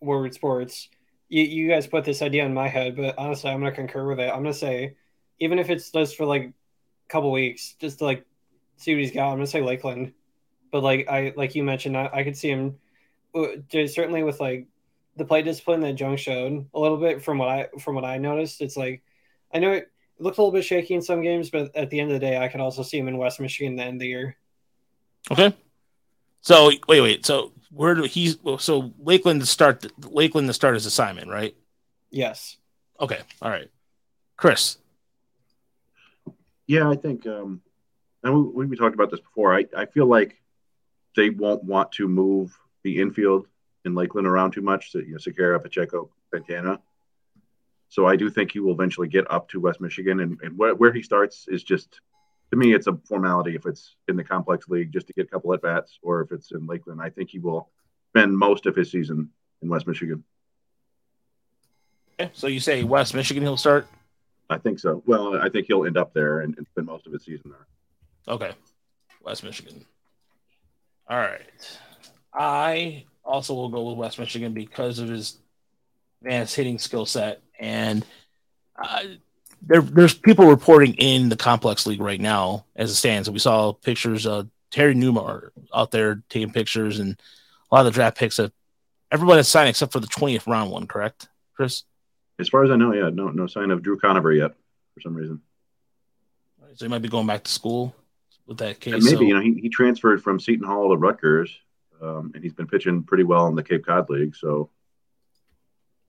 Warward Sports, you, you guys put this idea in my head, but honestly, I'm gonna concur with it. I'm gonna say, even if it's just for like a couple weeks, just to like see what he's got. I'm gonna say Lakeland, but like I like you mentioned, I, I could see him uh, certainly with like the play discipline that Jung showed a little bit from what I from what I noticed. It's like I know it looked a little bit shaky in some games, but at the end of the day, I could also see him in West Michigan the end of the year. Okay. So wait, wait. So where do he's so Lakeland to start Lakeland to start his assignment, right? Yes. Okay. All right. Chris. Yeah, I think, um, and we, we talked about this before. I, I feel like they won't want to move the infield in Lakeland around too much. So, you know, Sakara, Pacheco, Santana. So I do think he will eventually get up to West Michigan, and, and where, where he starts is just to me, it's a formality if it's in the complex league just to get a couple at bats, or if it's in Lakeland. I think he will spend most of his season in West Michigan. Okay. So you say West Michigan he'll start? I think so. Well, I think he'll end up there and, and spend most of his season there. Okay. West Michigan. All right. I also will go with West Michigan because of his advanced hitting skill set. And uh, there, there's people reporting in the complex league right now as it stands. We saw pictures of Terry Newmar out there taking pictures, and a lot of the draft picks have everybody has signed except for the 20th round one, correct, Chris? As far as I know, yeah, no no sign of Drew Conover yet for some reason. So he might be going back to school with that case. And maybe so- you know he, he transferred from Seton Hall to Rutgers, um, and he's been pitching pretty well in the Cape Cod League. So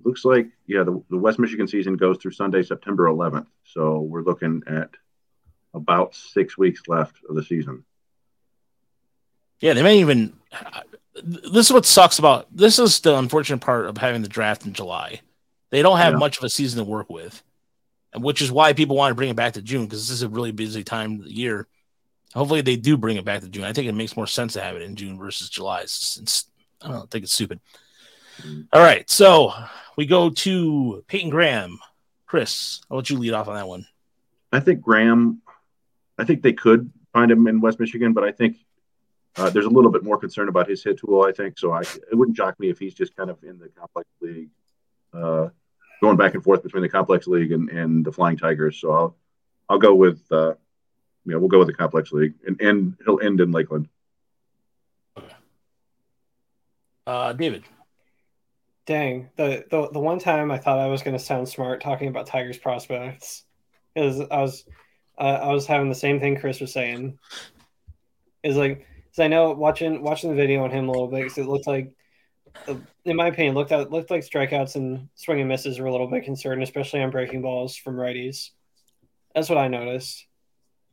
looks like yeah, the, the West Michigan season goes through Sunday, September 11th. So we're looking at about six weeks left of the season. Yeah, they may even. This is what sucks about this is the unfortunate part of having the draft in July. They don't have Yeah. much of a season to work with, which is why people want to bring it back to June because this is a really busy time of the year. Hopefully, they do bring it back to June. I think it makes more sense to have it in June versus July. It's, it's- I don't think it's stupid. All right, so we go to Peyton Graham. Chris, I'll let you lead off on that one. I think Graham, I think they could find him in West Michigan, but I think uh, there's a little bit more concern about his hit tool. I think so. I it wouldn't shock me if he's just kind of in the complex league, uh, going back and forth between the complex league and, and the Flying Tigers. So I'll I'll go with uh, you know we'll go with the complex league and and he'll end in Lakeland. Uh, David. Dang. The, the the one time I thought I was going to sound smart talking about Tigers prospects is I was uh, I was having the same thing Chris was saying. Is like, cause I know watching watching the video on him a little bit, 'cause it looked like in my opinion, looked at looked like strikeouts and swing and misses were a little bit concerned, especially on breaking balls from righties. That's what I noticed.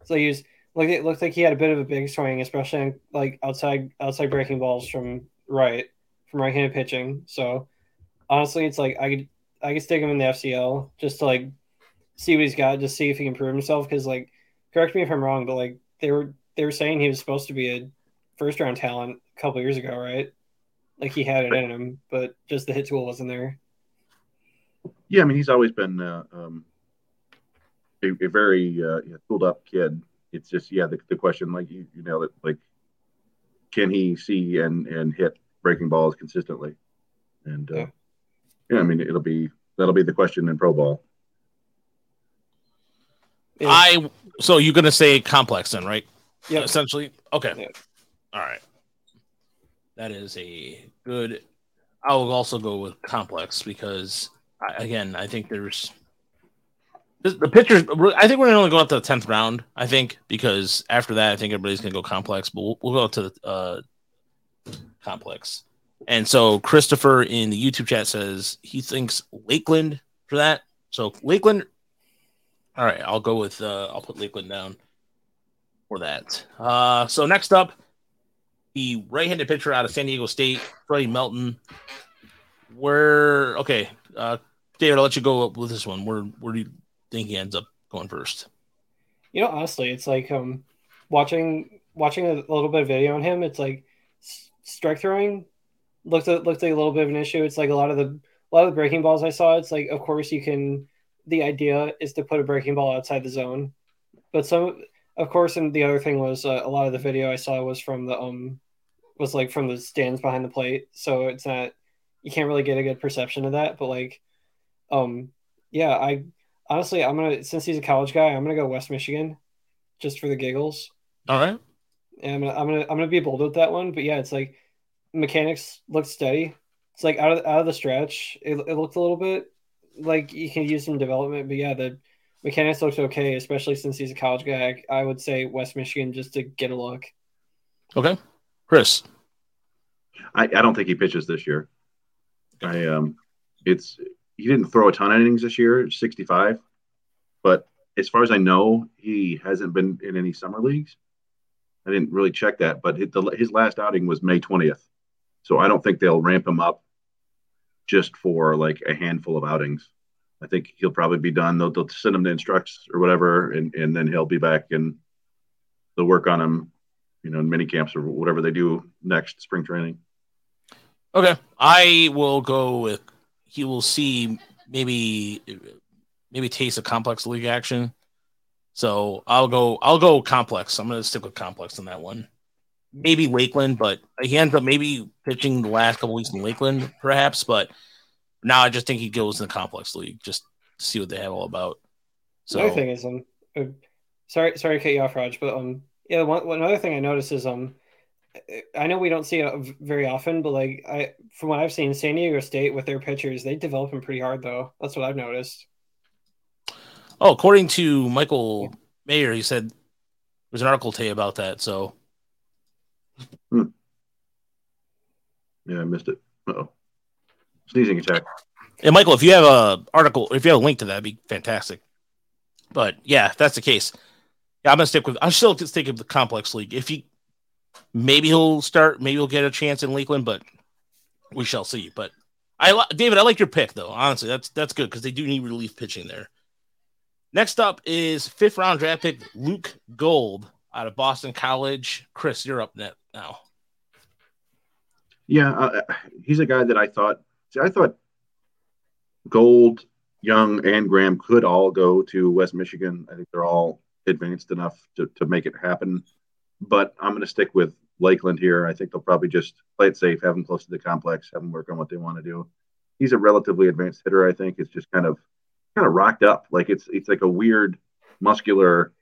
So he was like it looked like he had a bit of a big swing, especially on, like outside outside breaking balls from right from right-handed pitching. So honestly, it's like I could I could stick him in the FCL just to like see what he's got, just see if he can prove himself. Because like, correct me if I'm wrong, but like they were they were saying he was supposed to be a first round talent a couple years ago, right? Like he had it in him, but just the hit tool wasn't there. Yeah, I mean he's always been uh, um, a, a, very uh, tooled up kid. It's just yeah, the, the question like you, you nailed it. Like, can he see and and hit breaking balls consistently? And uh, yeah. yeah, I mean it'll be that'll be the question in pro ball. I so you're gonna say complex then, right? Yeah. Essentially. Okay. Yep. All right. That is a good. I will also go with complex because I, again, I think there's the, pitchers. I think we're gonna only go up to the tenth round. I think because after that, I think everybody's gonna go complex. But we'll, we'll go to the uh, complex. And so Christopher in the YouTube chat says he thinks Lakeland for that. So Lakeland. All right, I'll go with. Uh, I'll put Lakeland down for that. Uh, so next up, the right-handed pitcher out of San Diego State, Freddie Melton. Where okay, uh, David, I'll let you go up with this one. Where where do you think he ends up going first? You know, honestly, it's like um watching watching a little bit of video on him. It's like strike throwing looked at, looked like a little bit of an issue. It's like a lot of the a lot of the breaking balls I saw. It's like, of course, you can. The idea is to put a breaking ball outside the zone, but some, of course, and the other thing was uh, a lot of the video I saw was from the um was like from the stands behind the plate, so it's not you can't really get a good perception of that. But like, um, yeah, I honestly I'm gonna since he's a college guy, I'm gonna go West Michigan, just for the giggles. All right. And I'm gonna I'm gonna I'm gonna be bold with that one, but yeah, it's like mechanics looked steady. It's like out of out of the stretch, it, it looked a little bit like you can use some development, but yeah, the mechanics looked okay, especially since he's a college guy. I, I would say West Michigan just to get a look. Okay. Chris. I, I don't think he pitches this year. I um it's he didn't throw a ton of innings this year, 65. But as far as I know, he hasn't been in any summer leagues. I didn't really check that, but his last outing was May 20th. So I don't think they'll ramp him up just for like a handful of outings. I think he'll probably be done. They'll, they'll send him to instructs or whatever, and, and then he'll be back and they'll work on him you know, in mini camps or whatever they do next spring training. Okay, I will go with he will see maybe maybe taste a complex league action. So I'll go I'll go complex. I'm gonna stick with complex on that one. Maybe Lakeland, but he ends up maybe pitching the last couple weeks in Lakeland, perhaps. But now I just think he goes in the complex league just to see what they have all about. So the other thing is um uh, sorry sorry to cut you off, Raj, but um yeah, one, one other thing I noticed is um, I know we don't see it very often, but like I, from what I've seen, San Diego State with their pitchers, they develop them pretty hard though. That's what I've noticed. Oh, according to Michael Mayer, he said there's an article today about that. So, hmm. yeah, I missed it. Oh, sneezing attack. And Michael, if you have a article, if you have a link to that, would be fantastic. But yeah, if that's the case, yeah, I'm gonna stick with. I'm still stick with the complex league. If he, maybe he'll start. Maybe he'll get a chance in Lakeland, but we shall see. But I, David, I like your pick though. Honestly, that's that's good because they do need relief pitching there. Next up is fifth round draft pick Luke Gold out of Boston College. Chris, you're up net now. Yeah, uh, he's a guy that I thought. See, I thought Gold, Jung, and Graham could all go to West Michigan. I think they're all advanced enough to, to make it happen. But I'm going to stick with Lakeland here. I think they'll probably just play it safe, have him close to the complex, have him work on what they want to do. He's a relatively advanced hitter. I think it's just kind of kind of rocked up. Like it's it's like a weird muscular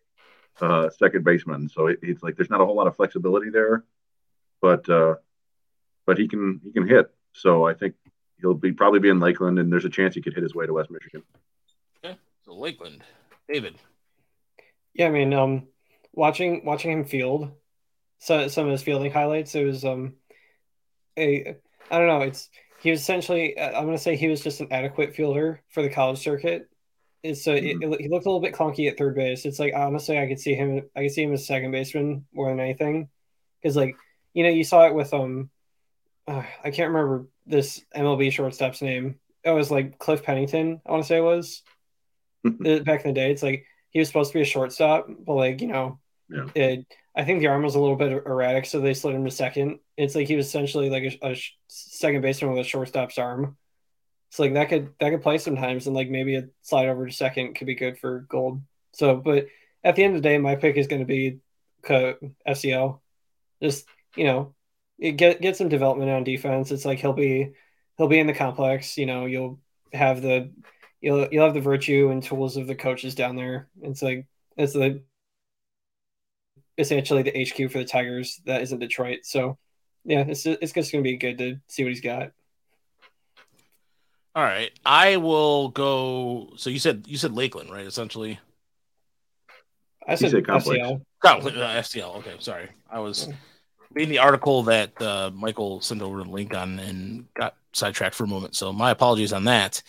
uh, second baseman. So it, it's like there's not a whole lot of flexibility there, but uh, but he can he can hit. So I think he'll be probably be in Lakeland, and there's a chance he could hit his way to West Michigan. Okay, so Lakeland, David. Yeah, I mean, um, watching watching him field, so some of his fielding highlights. It was um, a I don't know. It's he was essentially. uh, I'm going to say he was just an adequate fielder for the college circuit. It's so it, Mhm. it- he looked a little bit clunky at third base. It's like honestly, I could see him. I could see him as second baseman more than anything, because like you know you saw it with um, uh, I can't remember this MLB shortstop's name. It was like Cliff Pennington. I want to say it was Uh, back in the day. It's like he was supposed to be a shortstop, but like you know, Yeah. it, I think the arm was a little bit erratic, so they slid him to second. It's like he was essentially like a, a second baseman with a shortstop's arm. So like that could that could play sometimes, and like maybe a slide over to second could be good for gold. So, but at the end of the day, my pick is going to be Co- FCL. Just you know, get get some development on defense. It's like he'll be he'll be in the complex. You know, you'll have the you'll you'll have the virtue and tools of the coaches down there. It's like it's the essentially the HQ for the Tigers that isn't Detroit. So yeah, it's it's just gonna be good to see what he's got. All right, I will go. So you said you said Lakeland, right? Essentially, I said, said complex. FCL. oh, uh, FCL. Okay, sorry, I was reading the article that uh, Michael sent over the link on and got sidetracked for a moment. So my apologies on that.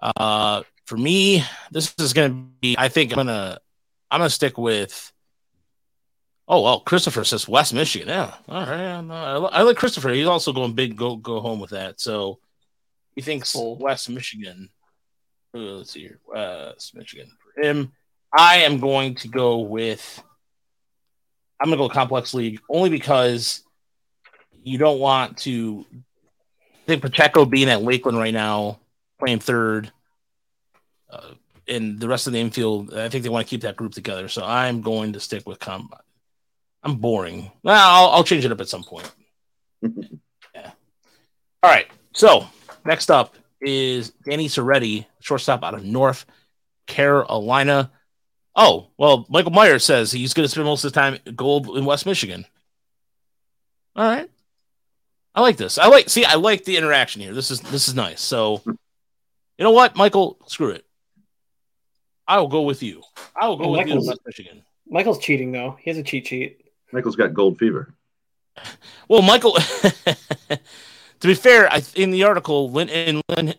Uh, for me, this is going to be. I think I'm gonna I'm gonna stick with. Oh well, Christopher says West Michigan. Yeah, all right. I, I like Christopher. He's also going big. Go go home with that. So he thinks Bold. West Michigan. Uh, let's see here. West Michigan for him. I am going to go with. I'm gonna go complex league only because you don't want to. I think Pacheco being at Lakeland right now, playing third, uh, and the rest of the infield. I think they want to keep that group together. So I'm going to stick with com. I'm boring. Well, I'll, I'll change it up at some point. (laughs) yeah. All right. So next up is Danny Serretti, shortstop out of North Carolina. Oh, well, Michael Myers says he's going to spend most of his time gold in West Michigan. All right. I like this. I like see I like the interaction here. This is this is nice. So you know what, Michael, screw it. I will go with you. I will go Oh, with you in West Michigan. Michael's cheating though. He has a cheat sheet. Michael's got gold fever. (laughs) Well, Michael (laughs) to be fair, I in the article Lynn and Lynn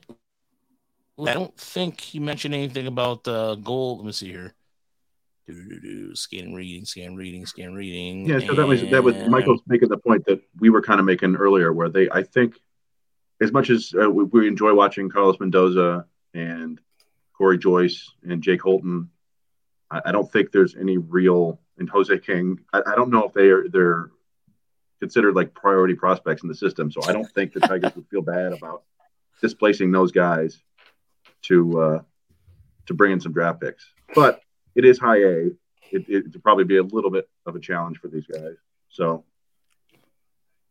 I don't think he mentioned anything about uh gold. Let me see here. Scan reading, scan reading, scan reading. Yeah, so that was that was Michael's making the point that we were kind of making earlier, where they, I think, as much as uh, we, we enjoy watching Carlos Mendoza and Corey Joyce and Jake Holton, I, I don't think there's any real and Jose King. I, I don't know if they are they're considered like priority prospects in the system, so I don't think the Tigers would feel bad about displacing those guys to uh, to bring in some draft picks. But it is high A. It, it would probably be a little bit of a challenge for these guys. So,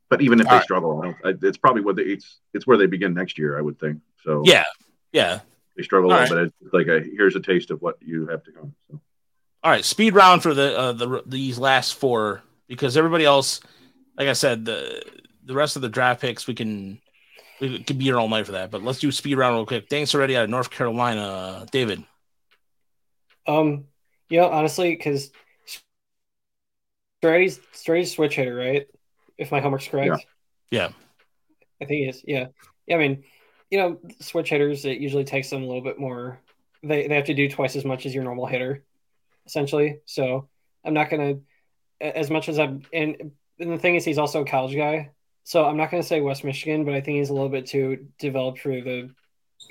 but even if All they right. struggle, I don't, I, it's probably what they it's it's where they begin next year, I would think. So Yeah, yeah. they struggle a All little bit. It's like a here's a taste of what you have to come. So All right, speed round for the uh, the these last four because everybody else, like I said, the the rest of the draft picks we can we could be here all night for that. But let's do speed round real quick. Thanks already out of North Carolina, David. Um, you know, honestly, because Stratty's Stratty's switch hitter, right? If my homework's correct. Yeah. I think he is. Yeah. Yeah. I mean, you know, switch hitters, it usually takes them a little bit more. They, they have to do twice as much as your normal hitter, essentially. So I'm not going to, as much as I'm, and, and the thing is, he's also a college guy. So I'm not going to say West Michigan, but I think he's a little bit too developed for the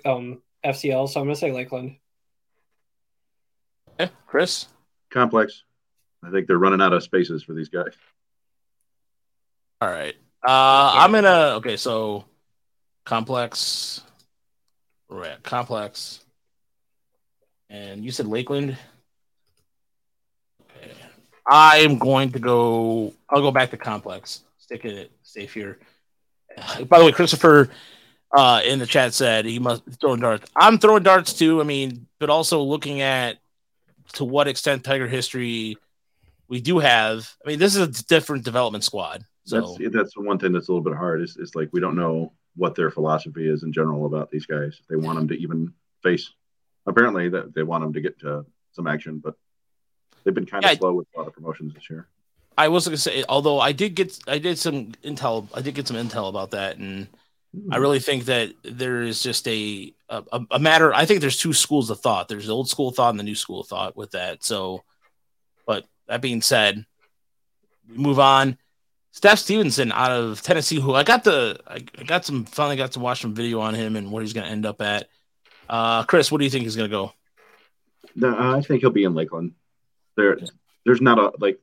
um, FCL. So I'm going to say Lakeland. Okay, Chris. complex. I think they're running out of spaces for these guys. All right. Uh, I'm gonna. Okay, so complex. right? Complex. And you said Lakeland. Okay. I am going to go. I'll go back to complex. Stick it safe here. By the way, Christopher uh, in the chat said he must throw darts. I'm throwing darts too. I mean, but also looking at to what extent Tiger history we do have. I mean, this is a different development squad. So That's that's the one thing that's a little bit hard. Is, is like we don't know what their philosophy is in general about these guys. If they want them to even face, apparently that they want them to get to some action, but they've been kind of Yeah. slow with a lot of promotions this year. I was gonna say, although I did get, I did some intel, I did get some intel about that, and I really think that there is just a, a a matter. I think there's two schools of thought. There's the old school thought and the new school of thought with that. So, but that being said, we move on. Seth Stephenson out of Tennessee, who I got the, I got some, finally got to watch some video on him and what he's going to end up at. Uh, Chris, what do you think he's going to go? No, I think he'll be in Lakeland. There, there's not a like.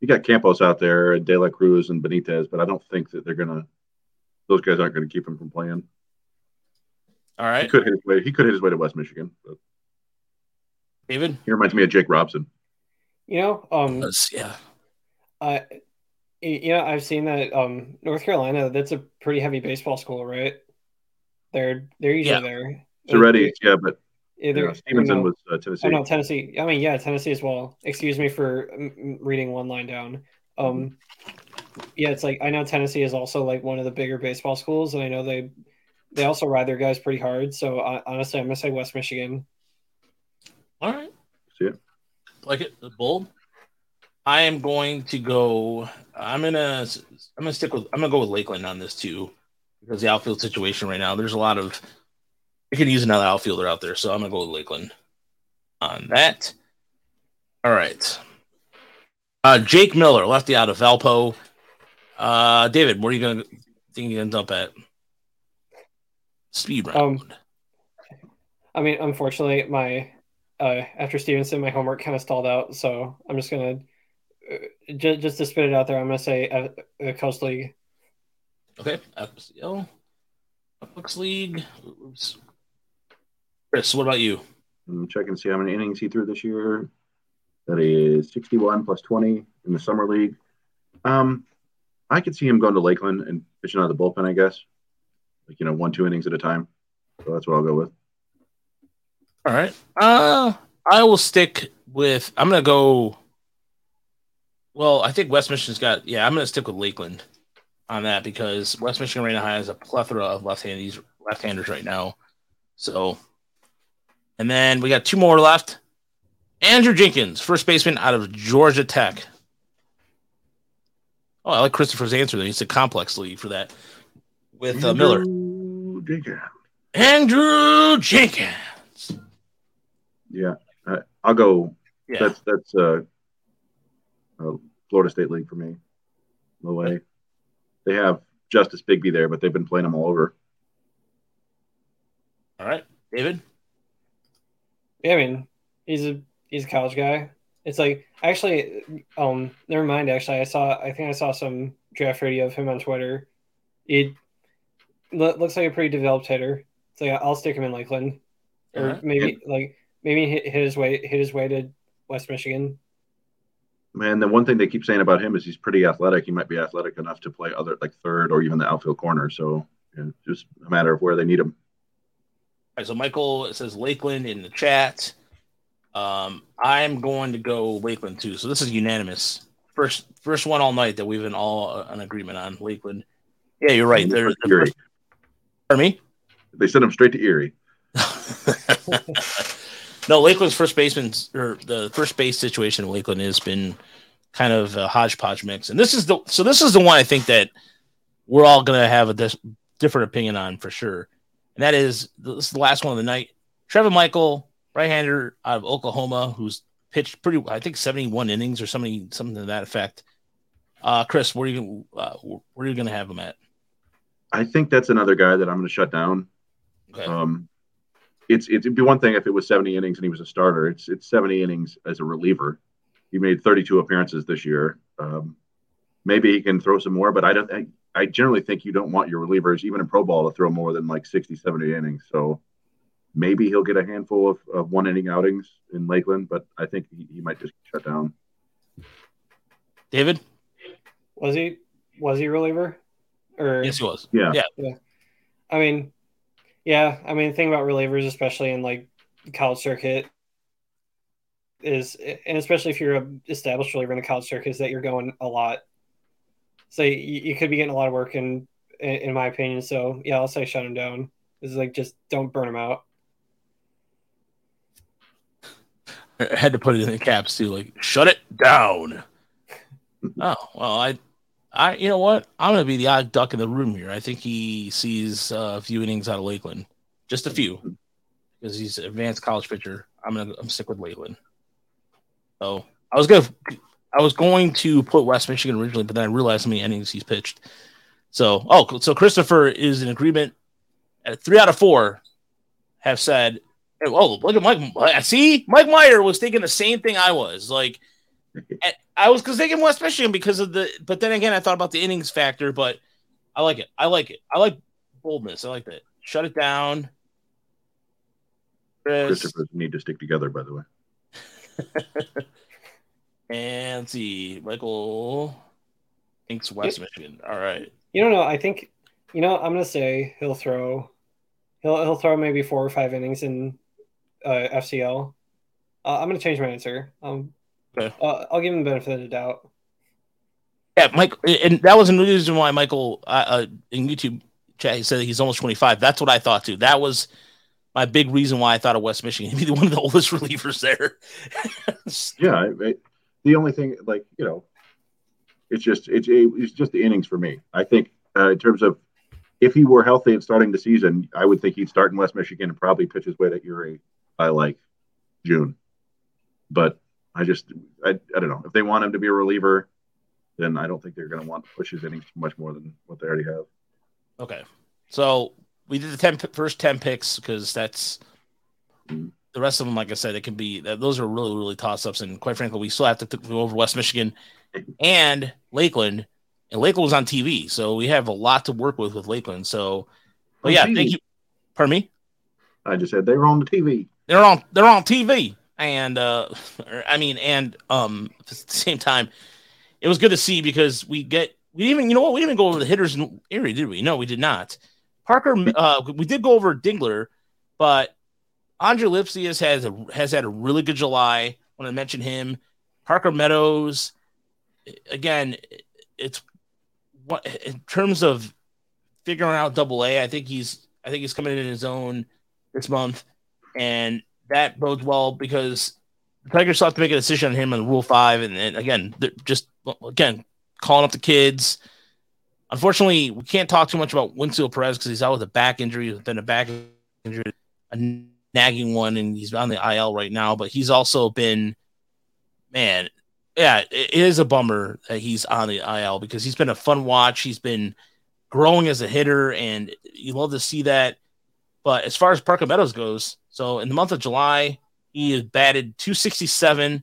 You got Campos out there De La Cruz and Benitez, but I don't think that they're gonna. Those guys aren't going to keep him from playing. All right. He could hit his way. He could hit his way to West Michigan. But David. he reminds me of Jake Robson. You know, um, Yes, yeah. I, you know, I've seen that um, North Carolina. That's a pretty heavy baseball school, right? They're they're usually Yeah. there. Already, yeah, but Yeah, you they're, know, Stephenson no, was uh, Tennessee. Oh no, Tennessee. I mean, yeah, Tennessee as well. Excuse me for reading one line down. Um, yeah, it's like I know Tennessee is also like one of the bigger baseball schools, and I know they they also ride their guys pretty hard. So uh, honestly, I'm gonna say West Michigan. All right. See it? Like it, bold. I am going to go. I'm gonna. I'm gonna stick with. I'm gonna go with Lakeland on this too, because the outfield situation right now. There's a lot of. I could use another outfielder out there, so I'm gonna go with Lakeland on that. All right. Uh, Jake Miller, lefty out of Valpo. Uh, David, where are you gonna think you ends up at? Speed round. Um, I mean, unfortunately, my uh, after Stephenson, my homework kind of stalled out, so I'm just gonna uh, just just to spit it out there. I'm gonna say uh, uh, Coast League. Okay, FCL, Bucks League. Oops. Chris, what about you? I'm checking to see how many innings he threw this year. That is 61 plus 20 in the summer league. Um, I could see him going to Lakeland and pitching out of the bullpen. I guess, like you know, one two innings at a time. So that's what I'll go with. All right. Uh, I will stick with. I'm gonna go. Well, I think West Michigan's got. Yeah, I'm gonna stick with Lakeland on that because West Michigan right now has a plethora of left-handers, left-handers right now. So, and then we got two more left. Andrew Jenkins, first baseman out of Georgia Tech. Oh, I like Christopher's answer. There, it's a complex lead for that with uh, Miller. Andrew Jenkins. Andrew Jenkins. Yeah, I, I'll go. Yeah. That's that's uh, uh, Florida State League for me. No way. They have Justice Bigbie there, but they've been playing them all over. All right, David. Yeah, I mean, he's a he's a college guy. It's like actually, um, never mind. Actually, I saw I think I saw some draft video of him on Twitter. It lo- looks like a pretty developed hitter. So yeah, I'll stick him in Lakeland, or Alright. maybe like maybe hit, hit his way hit his way to West Michigan. Man, the one thing they keep saying about him is he's pretty athletic. He might be athletic enough to play other like third or even the outfield corner. So yeah, just a matter of where they need him. All right, so Michael says Lakeland in the chat. Um, I'm going to go Lakeland too. So this is unanimous. First, first one all night that we've been all uh, an agreement on Lakeland. Yeah, you're right. They're, the Erie. first, pardon me. They sent him straight to Erie. (laughs) no, Lakeland's first baseman or the first base situation in Lakeland has been kind of a hodgepodge mix, and this is the so this is the one I think that we're all going to have a dis- different opinion on for sure, and that is this is the last one of the night. Trevor Michael, right-hander out of Oklahoma, who's pitched pretty, I think, seventy-one innings or something, something to that effect. Uh, Chris, where are you uh, where are you going to have him at? I think that's another guy that I'm going to shut down. Okay. Um, it's it'd be one thing if it was 70 innings and he was a starter. It's it's 70 innings as a reliever. He made 32 appearances this year. Um, maybe he can throw some more, but I don't. I, I generally think you don't want your relievers, even in pro ball, to throw more than like 60, 70 innings. So maybe he'll get a handful of, of one inning outings in Lakeland, but I think he, he might just shut down. David, Was he was he a reliever? Or yes, he was. Yeah. Yeah. I mean, yeah, I mean, the thing about relievers, especially in like the college circuit, is and especially if you're a established reliever in the college circuit, is that you're going a lot. So you, you could be getting a lot of work in, in in my opinion. So yeah, I'll say shut him down. It's like just don't burn him out. I (laughs) had to put it in the caps too, like shut it down. (laughs) oh well, I, I, you know what? I'm gonna be the odd duck in the room here. I think he sees uh, a few innings out of Lakeland, just a few, because he's an advanced college pitcher. I'm gonna I'm sick with Lakeland. So I was gonna I was going to put West Michigan originally, but then I realized how many innings he's pitched. So oh, so Christopher is in agreement. At three out of four have said, "Oh, look at Mike. Uh, see, Mike Meyer was thinking the same thing I was. Like, I was because thinking West Michigan because of the. But then again, I thought about the innings factor. But I like it. I like it. I like boldness. I like that. Shut it down. Chris. Christophers need to stick together, by the way. (laughs) and let's see, Michael thinks West Michigan. All right. You don't know. I think you know. I'm gonna say he'll throw. He'll he'll throw maybe four or five innings in uh, FCL. Uh, I'm gonna change my answer. Um, okay. uh, I'll give him the benefit of the doubt. Yeah, Mike, and that was the reason why Michael uh, uh in YouTube chat he said he's almost 25. That's what I thought too. That was my big reason why I thought of West Michigan. (laughs) He'd be one of the oldest (laughs) relievers there. (laughs) yeah, the only thing, like you know, it's just it's it's just the innings for me. I think uh, in terms of if he were healthy and starting the season, I would think he'd start in West Michigan and probably pitch his way to Erie by like June. But I just I, I don't know if they want him to be a reliever, then I don't think they're going to want pushes any much more than what they already have. Okay, so we did the 10, first 10 picks because that's mm-hmm. the rest of them, like I said, it can be those are really, really toss ups. And quite frankly, we still have to go over West Michigan and Lakeland. And Lakeland was on TV. So we have a lot to work with with Lakeland. So, but yeah, thank you. Pardon me? I just said they were on the TV. They're on, they're on TV. And, uh, (laughs) I mean, and, um, (laughs) at the same time, it was good to see because we get, we didn't even, you know what? We didn't go over the hitters in Erie, did we? No, we did not. Parker, uh, we did go over Dingler, but Andre Lipcius has a, has had a really good July. When I mentioned him, Parker Meadows, again, it's what in terms of figuring out Double A. I think he's I think he's coming in his own this month, and that bodes well because the Tigers have to make a decision on him on Rule Five, and, and again, just again calling up the kids Unfortunately, we can't talk too much about Wenceel Perez because he's out with a back injury, been a back injury, a nagging one, and he's on the IL right now. But he's also been, man, yeah, it is a bummer that he's on the IL because he's been a fun watch. He's been growing as a hitter, and you love to see that. But as far as Parker Meadows goes, so in the month of July, he has batted 267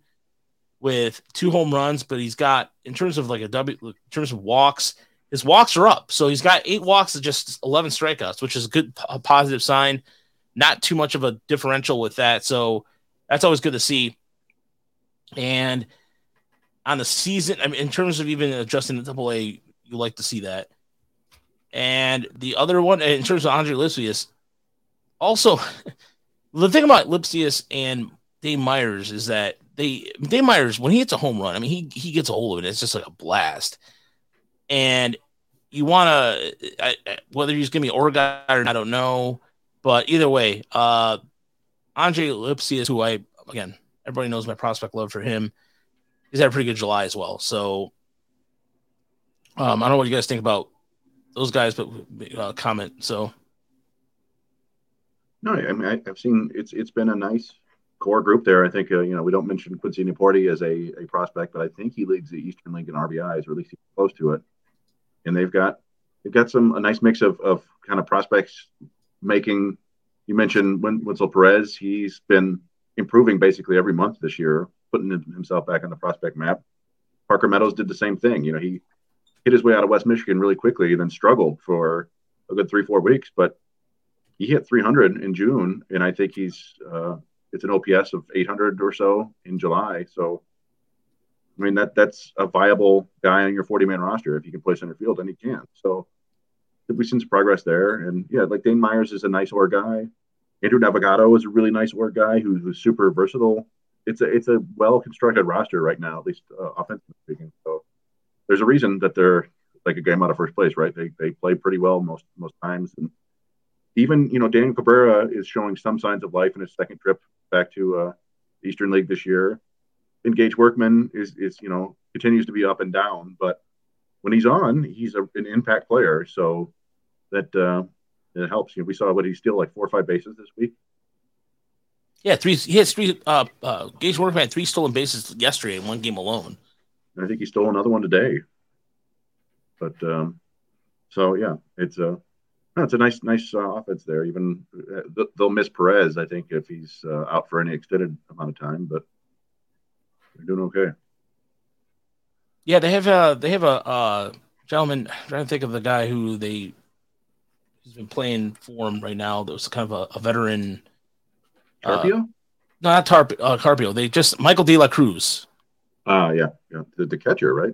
with two home runs, but he's got in terms of like a W, in terms of walks his walks are up. So he's got eight walks to just 11 strikeouts, which is a good, a positive sign. Not too much of a differential with that. So that's always good to see. And on the season, I mean, in terms of even adjusting the double A, you like to see that. And the other one, in terms of Andre Lipcius, also (laughs) the thing about Lipcius and Dane Myers is that they Dane Myers when he hits a home run, I mean he he gets a hold of it. It's just like a blast. And you want to whether he's to be Oregon or I don't know, but either way, uh, Andre Lipcius, who I again everybody knows my prospect love for him, he's had a pretty good July as well. So um, I don't know what you guys think about those guys, but uh, comment. So no, I mean I, have seen it's it's been a nice core group there. I think uh, you know we don't mention Quincy Nieporte as a, a prospect, but I think he leads the Eastern League in RBIs, or at least he's close to it and they've got they've got some a nice mix of of kind of prospects making. You mentioned Wenceel Perez. He's been improving basically every month this year, putting himself back on the prospect map. Parker Meadows did the same thing. You know, he hit his way out of West Michigan really quickly, then struggled for a good three four weeks, but he hit 300 in June, and I think he's uh, it's an OPS of 800 or so in July. So I mean that that's a viable guy on your 40 man roster if you can play center field, and he can. So we've seen some progress there, and yeah, like Dane Myers is a nice OR guy. Andrew Navigato is a really nice OR guy who, who's super versatile. It's a it's a well constructed roster right now, at least uh, offensively speaking. So there's a reason that they're like a game out of first place, right? They they play pretty well most most times, and even you know Daniel Cabrera is showing some signs of life in his second trip back to uh, Eastern League this year. Engage Workman is is you know continues to be up and down, but when he's on, he's a, an impact player. So that uh, it helps. You know, we saw what he steal like four or five bases this week. Yeah, three. He has three. Uh, uh, Gage Workman had three stolen bases yesterday in one game alone. And I think he stole another one today. But um, so yeah, it's a it's a nice nice uh, offense there. Even uh, they'll miss Perez, I think, if he's uh, out for any extended amount of time. But they're doing okay. Yeah, they have a they have a uh, gentleman. I'm trying to think of the guy who they he's been playing for him right now. That was kind of a, a veteran. Carpio? Uh, no, not Tarp, uh, Carpio. They just Michael De La Cruz. Ah, uh, yeah, yeah, the, the, catcher, right?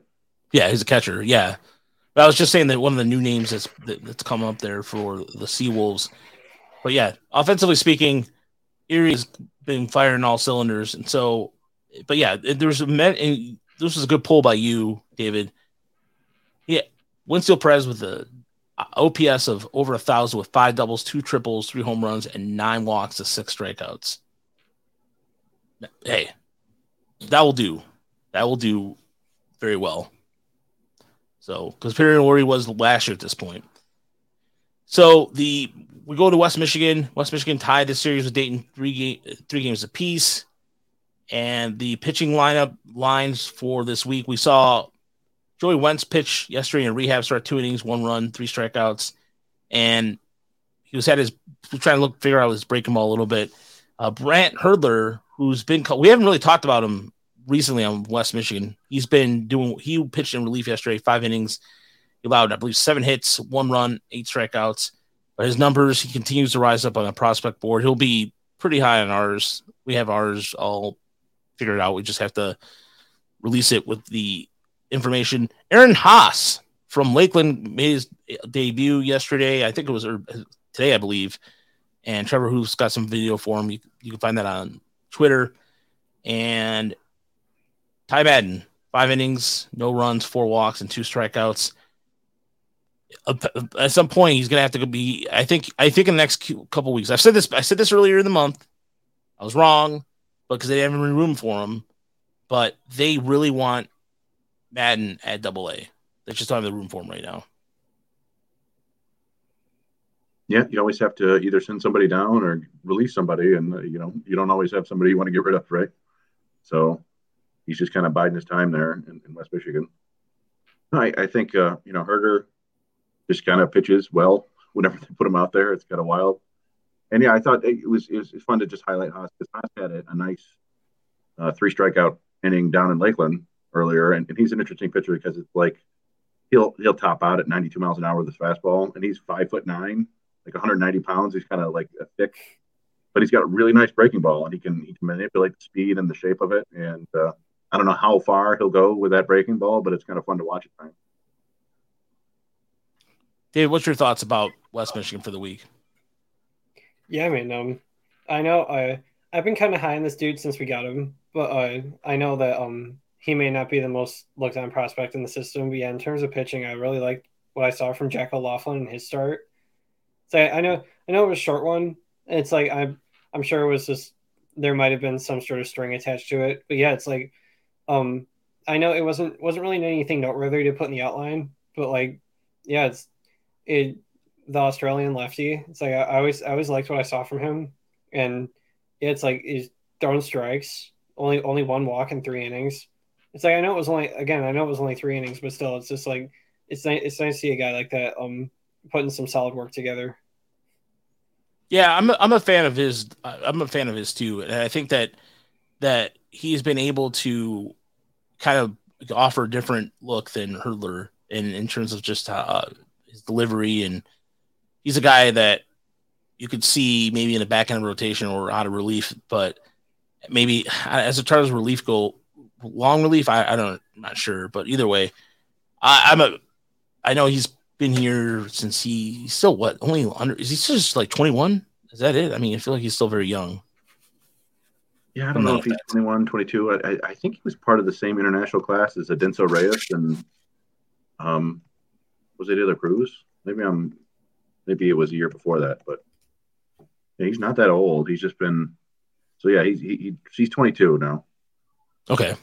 Yeah, he's a catcher. Yeah, but I was just saying that one of the new names that's that, that's come up there for the Seawolves. But yeah, offensively speaking, Erie's been firing all cylinders, and so, but yeah, there's a and this was a good pull by you, David. Yeah, Wenceel Perez with the OPS of over a thousand with five doubles, two triples, three home runs, and nine walks to six strikeouts. Hey, that will do. That will do very well. So, because considering where he was last year at this point. So the we go to West Michigan. West Michigan tied the series with Dayton three game three games apiece. And the pitching lineup lines for this week, we saw Joey Wentz pitch yesterday in rehab, start two innings, one run, three strikeouts, and he was had his trying to look figure out his breaking ball a little bit. Uh, Brant Hurter, who's been we haven't really talked about him recently on West Michigan. He's been doing he pitched in relief yesterday, five innings. He allowed, I believe, seven hits, one run, eight strikeouts. But his numbers, he continues to rise up on the prospect board. He'll be pretty high on ours. We have ours all figured out. We just have to release it with the information. Aaron Haas from Lakeland made his debut yesterday. I think it was today, I believe. And Trevor Hoof's got some video for him. You, you can find that on Twitter. And Ty Madden, five innings, no runs, four walks, and two strikeouts. At some point, he's gonna have to be. I think. I think in the next couple weeks. I've said this. I said this earlier in the month. I was wrong, because they didn't haven't room for him. But they really want Madden at Double A. They just don't have the room for him right now. Yeah, you always have to either send somebody down or release somebody, and you know you don't always have somebody you want to get rid of, right? So he's just kind of biding his time there in, in West Michigan. I, I think uh, you know Hurter just kind of pitches well whenever they put him out there. It's kind of wild, and yeah, I thought it was it was, fun to just highlight Haas because Haas had a, a nice uh, three strikeout inning down in Lakeland earlier, and, and he's an interesting pitcher because it's like he'll he'll top out at 92 miles an hour with his fastball, and he's five foot nine, like 190 pounds. He's kind of like a thick, but he's got a really nice breaking ball, and he can he can manipulate the speed and the shape of it, and uh, I don't know how far he'll go with that breaking ball, but it's kind of fun to watch it. Time. Dave, what's your thoughts about West Michigan for the week? Yeah, I mean, um, I know I I've been kind of high on this dude since we got him, but uh, I know that um he may not be the most looked on prospect in the system. But yeah, in terms of pitching, I really liked what I saw from Jack O'Loughlin in his start. So I, I know I know it was a short one. It's like I'm I'm sure it was just there might have been some sort of string attached to it, but yeah, it's like um, I know it wasn't wasn't really anything noteworthy to put in the outline, but like, yeah, it's it the Australian lefty. It's like I, I always I always liked what I saw from him, and it's like he's throwing strikes, only only one walk in three innings. It's like I know it was only again I know it was only three innings, but still, it's just like it's nice it's nice to see a guy like that um putting some solid work together. Yeah, I'm a, I'm a fan of his. I'm a fan of his too, and I think that that he's been able to kind of offer a different look than Hurter in, in terms of just uh, his delivery. And he's a guy that you could see maybe in the back end rotation or out of relief, but maybe as far as relief go, long relief, I, I don't, I'm not sure, but either way, I, I'm a, I know he's been here since he, he's still what, only under, is he just like 21? Is that it? I mean, I feel like he's still very young. Yeah, I don't know if he's 21, 22. I, I, think he was part of the same international class as Adinso Reyes and um, was it De La Cruz? Maybe I'm, maybe it was a year before that, but yeah, he's not that old. He's just been, so yeah, he's he, he's 22 now. Okay.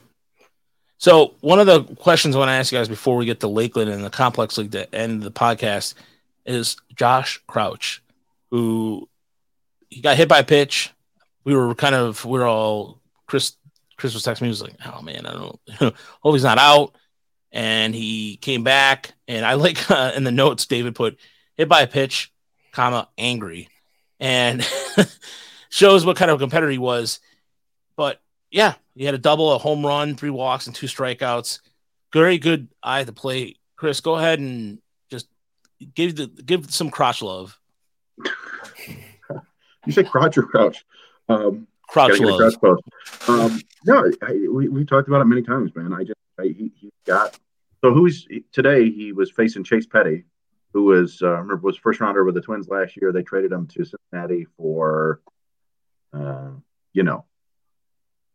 So one of the questions I want to ask you guys before we get to Lakeland and the complex league to end the podcast is Josh Crouch, who he got hit by a pitch. We were kind of we are all Chris Chris was texting me. He was like, "Oh man, I don't know. (laughs) hope he's not out." And he came back, and I like uh, (laughs) in the notes David put hit by a pitch, comma angry, and (laughs) shows what kind of competitor he was. But yeah, he had a double, a home run, three walks, and two strikeouts. Very good eye to play. Chris, go ahead and just give the give some crotch love. you say crotch or crouch? Um, crotch love. Um, no, I, we we talked about it many times, man. I just I, he, he got so who's today? He was facing Chase Petty, who was uh, remember was first rounder with the Twins last year. They traded him to Cincinnati for, uh, you know,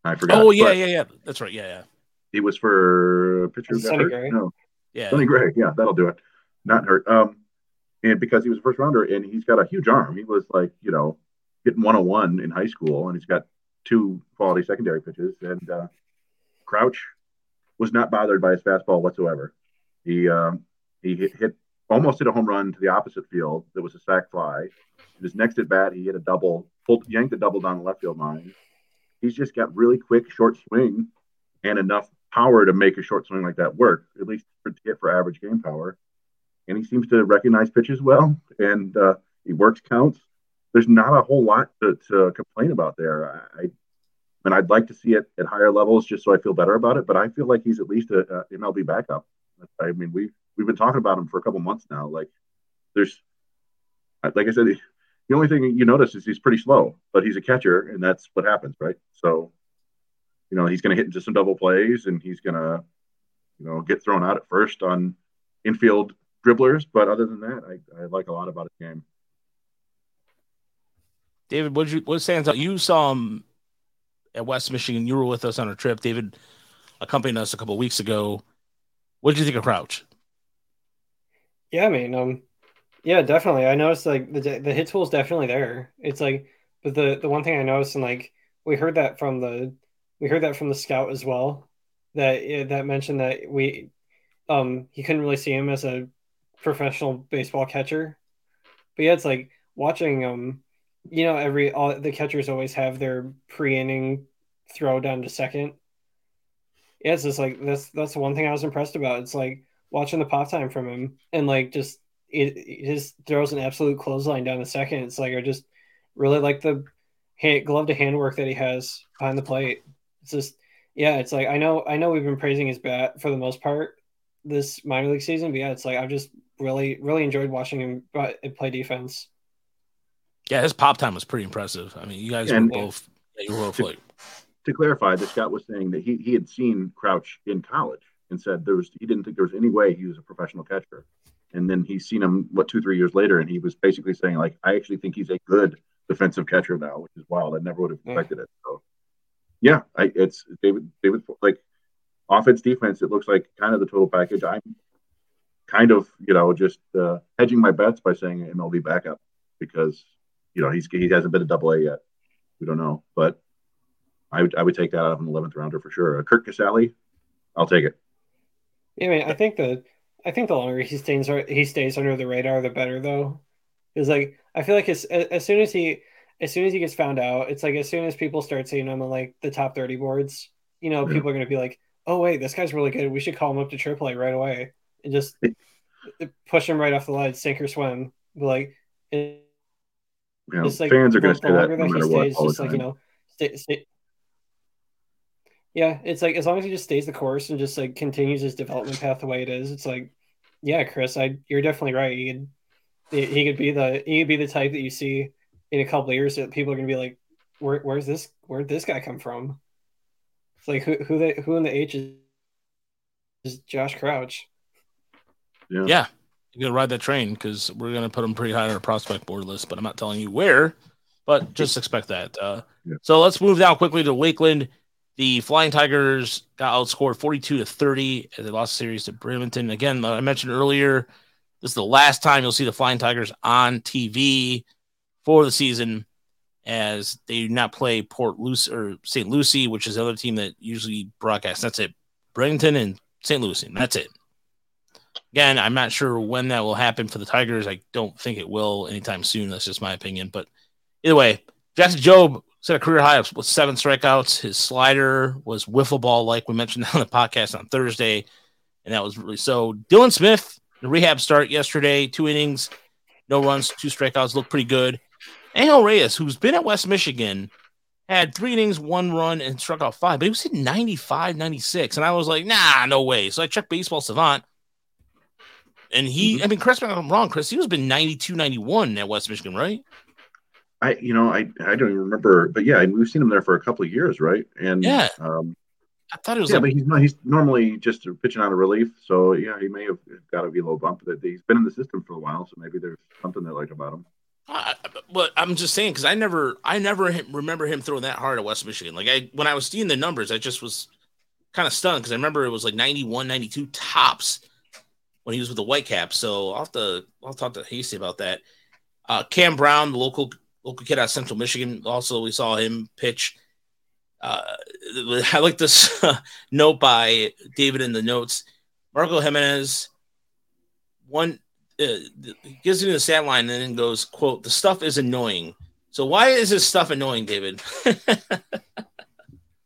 I forgot. Oh yeah, yeah, yeah. That's right. Yeah, yeah. He was for pitcher. Sonny Gray. No. Yeah. Sonny Gray. Yeah, that'll do it. Not hurt. Um, and because he was a first rounder and he's got a huge arm. He was like, you know, hitting 101 in high school, and he's got two quality secondary pitches. And uh, Crouch was not bothered by his fastball whatsoever. He um, he hit, hit almost hit a home run to the opposite field. There was a sac fly. His next at bat, he hit a double, pulled, yanked a double down the left field line he's just got really quick short swing and enough power to make a short swing like that work, at least for, to get for average game power. And he seems to recognize pitches well, and uh, he works counts. There's not a whole lot to, to complain about there. I, and I'd like to see it at higher levels just so I feel better about it. But I feel like he's at least a, a MLB backup. I mean, we've we've been talking about him for a couple months now. Like, there's, like I said, the only thing you notice is he's pretty slow, but he's a catcher, and that's what happens, right? So, you know, he's going to hit into some double plays, and he's going to, you know, get thrown out at first on infield dribblers. But other than that, I, I like a lot about his game. David, what you what stands out? You saw him at West Michigan. You were with us on a trip. David accompanied us a couple weeks ago. What did you think of Crouch? Yeah, I mean, um, yeah, definitely. I noticed like the the hit tool is definitely there. It's like, but the the one thing I noticed and like we heard that from the we heard that from the scout as well that that mentioned that we um he couldn't really see him as a professional baseball catcher. But yeah, it's like watching um you know every all the catchers always have their pre-inning throw down to second. Yeah, it's just like that's that's the one thing I was impressed about. It's like watching the pop time from him and like just it, it just throws an absolute clothesline down the second. It's like I just really like the hand, glove to hand work that he has behind the plate. It's just yeah, it's like I know I know we've been praising his bat for the most part this minor league season, but yeah, it's like I've just really really enjoyed watching him uh, play defense. Yeah, his pop time was pretty impressive. I mean, you guys and, were both yeah, you were both to, like to clarify, the scout was saying that he, he had seen Crouch in college and said there was he didn't think there was any way he was a professional catcher and then he's seen him what two three years later, and he was basically saying like, I actually think he's a good defensive catcher now, which is wild. I never would have expected it. So yeah, I, it's David David like offense defense. It looks like kind of the total package. I'm kind of you know just uh, hedging my bets by saying MLB backup because you know he's he hasn't been a double A yet. We don't know, but I would I would take that out of an eleventh rounder for sure. Uh, Curt Casali, I'll take it. Yeah, I mean, I think the I think the longer he stays he stays under the radar, the better though. Is like I feel like as as soon as he as soon as he gets found out, it's like as soon as people start seeing him on like the top thirty boards, you know, yeah. people are gonna be like, "Oh wait, this guy's really good. We should call him up to AAA right away and just push him right off the ledge, sink or swim." But like, it, yeah, like fans are gonna say that no matter what. All just like you know, stay, stay, yeah, it's like as long as he just stays the course and just like continues his development path the way it is, it's like, yeah, Chris, I you're definitely right. He could he could be the he could be the type that you see in a couple years that people are gonna be like, where where's this where'd this guy come from? It's like who who the who in the H is, is Josh Crouch? Yeah. Yeah. You're gonna ride that train because we're gonna put him pretty high on our prospect board list, but I'm not telling you where. But just expect that. Uh, yeah. So let's move down quickly to Lakeland. The Flying Tigers got outscored 42 to 30 as they lost the series to Bradenton. Again, I mentioned earlier, this is the last time you'll see the Flying Tigers on TV for the season as they do not play Port Lucie or St. Lucie, which is the other team that usually broadcasts. That's it. Bradenton and St. Lucie. And that's it. Again, I'm not sure when that will happen for the Tigers. I don't think it will anytime soon. That's just my opinion. But either way, Jackson Jobe set a career high with seven strikeouts. His slider was wiffle ball, like we mentioned (laughs) on the podcast on Thursday, and that was really so. Dylan Smith, the rehab start yesterday, two innings, no runs, two strikeouts, looked pretty good. Angel Reyes, who's been at West Michigan, had three innings, one run, and struck out five, but he was hitting 95, 96. And I was like, nah, no way. So I checked Baseball Savant. And he, mm-hmm. I mean, correct me if I'm wrong, Chris, he was been 92, 91 at West Michigan, right? I, you know, I, I don't even remember, but yeah, we've seen him there for a couple of years, right? And yeah, um, I thought it was. Yeah, like, but he's not. He's normally just pitching out of relief, so yeah, he may have got to be a little bump. That he's been in the system for a while, so maybe there's something they like about him. Uh, but I'm just saying because I never, I never remember him throwing that hard at West Michigan. Like I, when I was seeing the numbers, I just was kind of stunned because I remember it was like 91, 92 tops when he was with the Whitecaps. So I'll have to, I'll talk to Hasty about that. Uh, Cam Brown, the local local kid out of Central Michigan. Also, we saw him pitch. Uh, (laughs) I like this uh, (laughs) note by David in the notes. Marco Jimenez, one uh, gives me the stat line and then goes, "quote The stuff is annoying." So why is this stuff annoying, David? (laughs)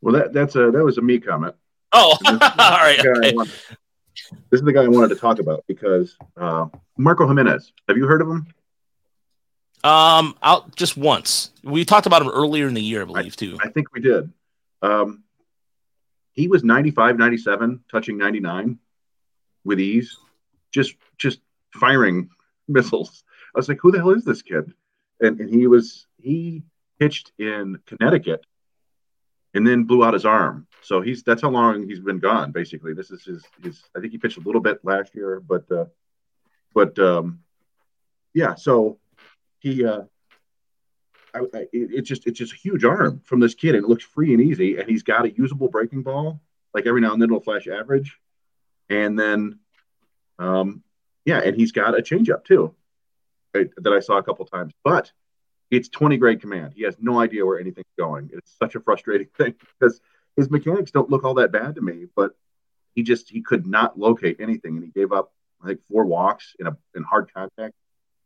well, that that's a that was a me comment. Oh, all right. Okay. This is the guy I wanted to talk about because uh, Marco Jimenez. Have you heard of him? Um, out just once. We talked about him earlier in the year, I believe, I, too. I think we did. Um, he was 95, 97, touching 99 with ease, just just firing (laughs) missiles. I was like, who the hell is this kid? And, and he was he pitched in Connecticut and then blew out his arm. So he's that's how long he's been gone. Basically, this is his his. I think he pitched a little bit last year, but uh, but um, yeah. So he uh, I, I, it's just it's just a huge arm from this kid, and it looks free and easy. And he's got a usable breaking ball. Like every now and then it'll flash average, and then, um, yeah, and he's got a changeup too, that I saw a couple times. But it's 20 grade command. He has no idea where anything's going. It's such a frustrating (laughs) thing because his mechanics don't look all that bad to me, but he just he could not locate anything, and he gave up I think four walks in a in hard contact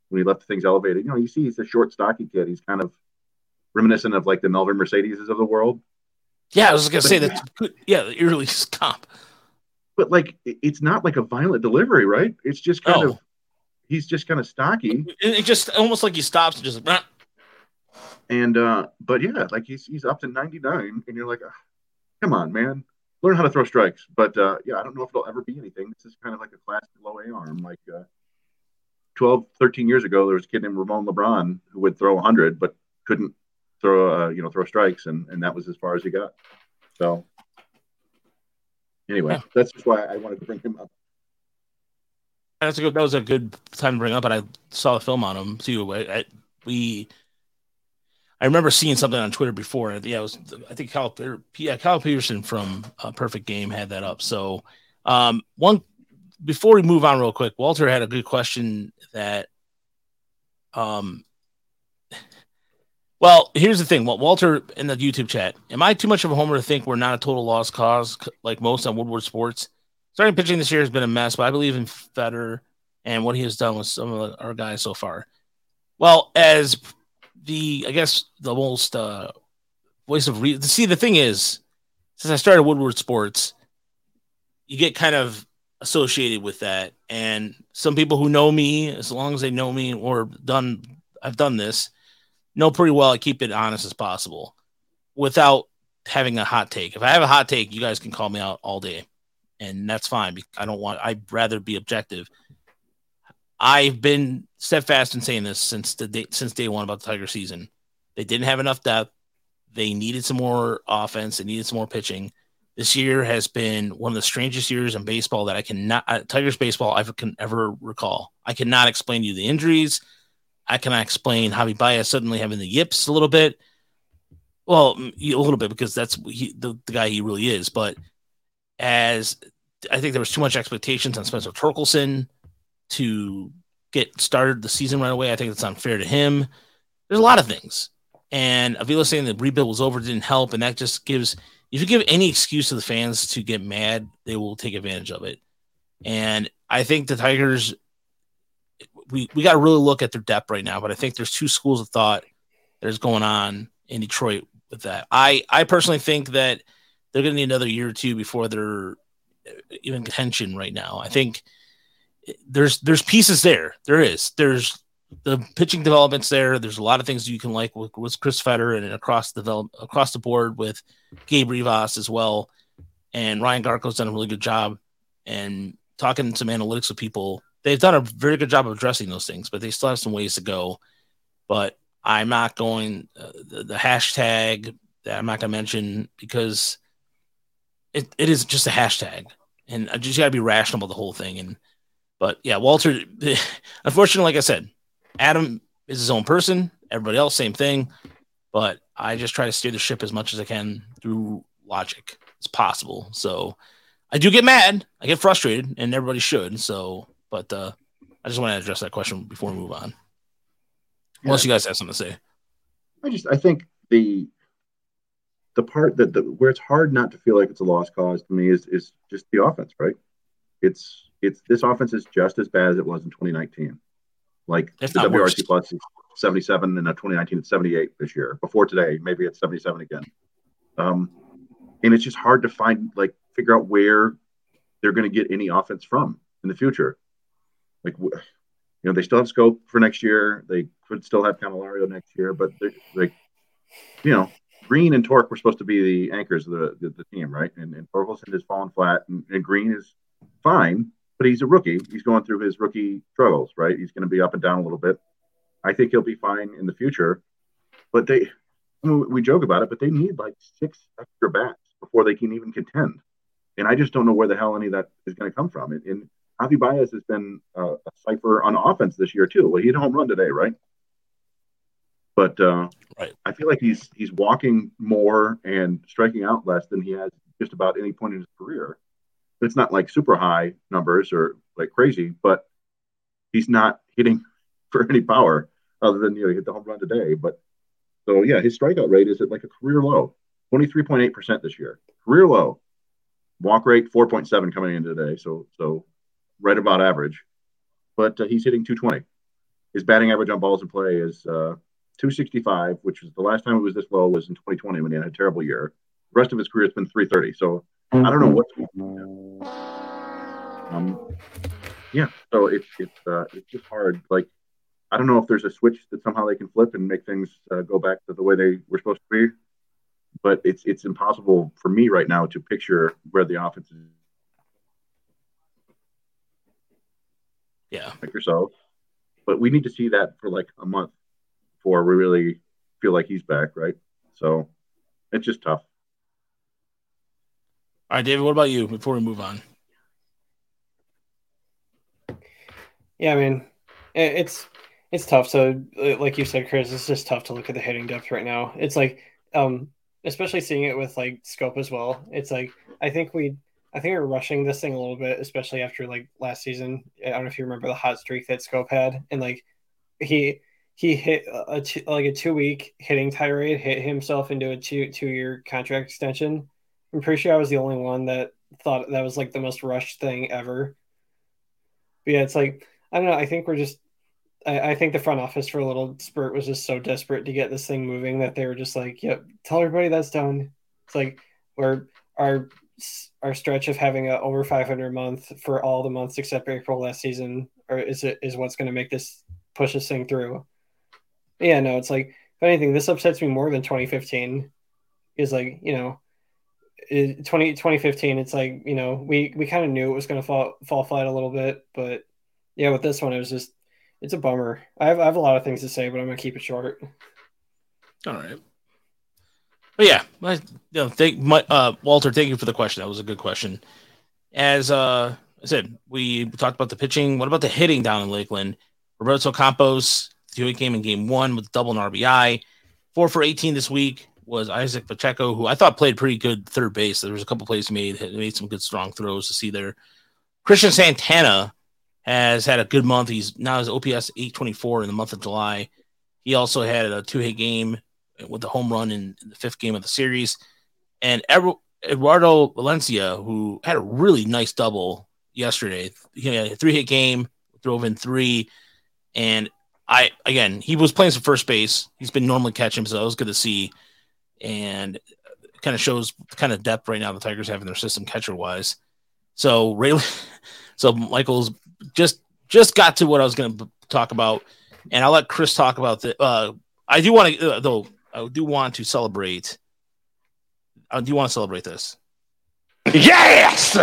when he left things elevated. You know, you see he's a short, stocky kid. He's kind of reminiscent of like the Melvin Mercedes of the world. Yeah, I was gonna but, say that. Yeah, the early (laughs) comp. But like, it's not like a violent delivery, right? It's just kind oh. of he's just kind of stocky. It, just almost like he stops and just. And uh, but yeah, like he's he's up to ninety nine, and you're like, oh, come on, man, learn how to throw strikes. But uh, yeah, I don't know if it'll ever be anything. This is kind of like a classic low A arm, like. Uh, 12, 13 years ago, there was a kid named Ramon LeBron who would throw 100, but couldn't throw, uh, you know, throw strikes, and and that was as far as he got. So, anyway, yeah. that's just why I wanted to bring him up. That's a good. That was a good time to bring up, and I saw the film on him too. I, I, we, I remember seeing something on Twitter before. Yeah, it was. I think Kyle, yeah, Kyle Peterson from uh, Perfect Game had that up. So, um, one before we move on real quick, Walter had a good question that um well, here's the thing. Well, Walter in the YouTube chat, am I too much of a homer to think we're not a total lost cause like most on Woodward Sports? Starting pitching this year has been a mess, but I believe in Fetter and what he has done with some of our guys so far. Well, as the I guess the most uh, voice of reason. See, the thing is, since I started Woodward Sports, you get kind of associated with that. And some people who know me, as long as they know me or done, I've done this, know pretty well I keep it honest as possible without having a hot take. If I have a hot take, you guys can call me out all day, and that's fine. I don't want. I'd rather be objective. I've been steadfast in saying this since the day, since day one about the Tiger season. They didn't have enough depth. They needed some more offense. They needed some more pitching. This year has been one of the strangest years in baseball that I cannot uh, Tigers baseball I can ever recall. I cannot explain to you the injuries. I cannot explain Javi Baez suddenly having the yips a little bit. Well, a little bit because that's he, the, the guy he really is. But as I think there was too much expectations on Spencer Torkelson to get started the season right away. I think it's unfair to him. There's a lot of things. And Avila saying the rebuild was over didn't help. And that just gives if you give any excuse to the fans to get mad, they will take advantage of it. And I think the Tigers, we, we got to really look at their depth right now. But I think there's two schools of thought that is going on in Detroit with that. I, I personally think that they're going to need another year or two before they're even contention right now. I think there's there's pieces there. There is. There's the pitching developments there. There's a lot of things you can like with, with Chris Fetter and across the develop, across the board with Gabe Ribas as well. And Ryan Garko's done a really good job. And talking some analytics with people, they've done a very good job of addressing those things, but they still have some ways to go. But I'm not going uh, the, the, hashtag that I'm not going to mention because it, it is just a hashtag, and I just got to be rational about the whole thing. And but yeah, Walter, (laughs) unfortunately, like I said, Adam is his own person. Everybody else, same thing. But I just try to steer the ship as much as I can through logic. It's possible. So I do get mad. I get frustrated, and everybody should. So, but uh, I just want to address that question before we move on. Unless you guys have something to say. I just I think the the part that the where it's hard not to feel like it's a lost cause to me is is just the offense, right? It's it's this offense is just as bad as it was in 2019. Like the WRC plus is 77 and a 2019 it's 78 this year. Before today, maybe it's 77 again. Um, and it's just hard to find like figure out where they're going to get any offense from in the future. Like, you know, they still have Schoop for next year. They could still have Candelario next year, but they're like, you know, Greene and Torque were supposed to be the anchors of the, the, the team, right? And, and Torkelson has fallen flat, and, and Greene is fine, but he's a rookie. He's going through his rookie struggles, right? He's going to be up and down a little bit. I think he'll be fine in the future, but they, we joke about it, but they need like six extra bats before they can even contend. And I just don't know where the hell any of that is going to come from. And, and Javi Baez has been uh, a cipher on offense this year too. Well, he had a home run today, right? But uh, right. I feel like he's he's walking more and striking out less than he has just about any point in his career. It's not like super high numbers or like crazy, but he's not hitting (laughs) for any power other than you know he hit the home run today. But so yeah, his strikeout rate is at like a career low, twenty three point eight percent this year, career low. Walk rate four point seven coming in today, so so right about average. But uh, he's hitting two twenty. His batting average on balls in play is uh, 265, which is the last time it was this low was in 2020 when he had a terrible year. The rest of his career has been 330. So I don't know what's going on. Um, yeah, so it's it's uh, it's just hard. Like I don't know if there's a switch that somehow they can flip and make things uh, go back to the way they were supposed to be. But it's it's impossible for me right now to picture where the offense is. Yeah, like yourself. But we need to see that for like a month before we really feel like he's back, right? So it's just tough. All right, David, what about you before we move on? Yeah, I mean, it's it's tough. So, like you said, Chris, it's just tough to look at the hitting depth right now. It's like, um, especially seeing it with like Schoop as well. It's like I think we, I think we're rushing this thing a little bit, especially after like last season. I don't know if you remember the hot streak that Schoop had, and like he he hit like a two week hitting tirade, hit himself into a two two year contract extension. I'm pretty sure I was the only one that thought that was like the most rushed thing ever. But yeah, it's like I don't know. I think we're just. I, I think the front office for a little spurt was just so desperate to get this thing moving that they were just like, "Yep, tell everybody that's done." It's like we're our our stretch of having a over 500 month for all the months except April last season, or is it is what's going to make this push this thing through? yeah, no, it's like if anything, this upsets me more than 2015. Is like you know, 20, 2015. It's like you know we we kind of knew it was going to fall fall flat a little bit, but yeah, with this one, it was just it's a bummer. I have I have a lot of things to say, but I'm gonna keep it short. All right. But yeah, I, you know, thank my, uh, Walter. Thank you for the question. That was a good question. As uh, I said, we talked about the pitching. What about the hitting down in Lakeland? Roberto Campos Stewie came in game one with double and RBI. Four for 18 this week was Izaac Pacheco, who I thought played pretty good third base. There was a couple plays made, made some good strong throws to see there. Cristian Santana has had a good month. He's now his OPS 824 in the month of July. He also had a two hit game with the home run in the fifth game of the series. And Eduardo Valencia, who had a really nice double yesterday, he had a three hit game, drove in three. And I, again, he was playing some first base. He's been normally catching, so that was good to see. And kind of shows kind of depth right now the Tigers have in their system catcher wise. So Ray, (laughs) so Michael's just just got to what I was going to talk about, and I'll let Chris talk about the. Uh, I do want to uh, though. I do want to celebrate. I do want to celebrate this. Yes,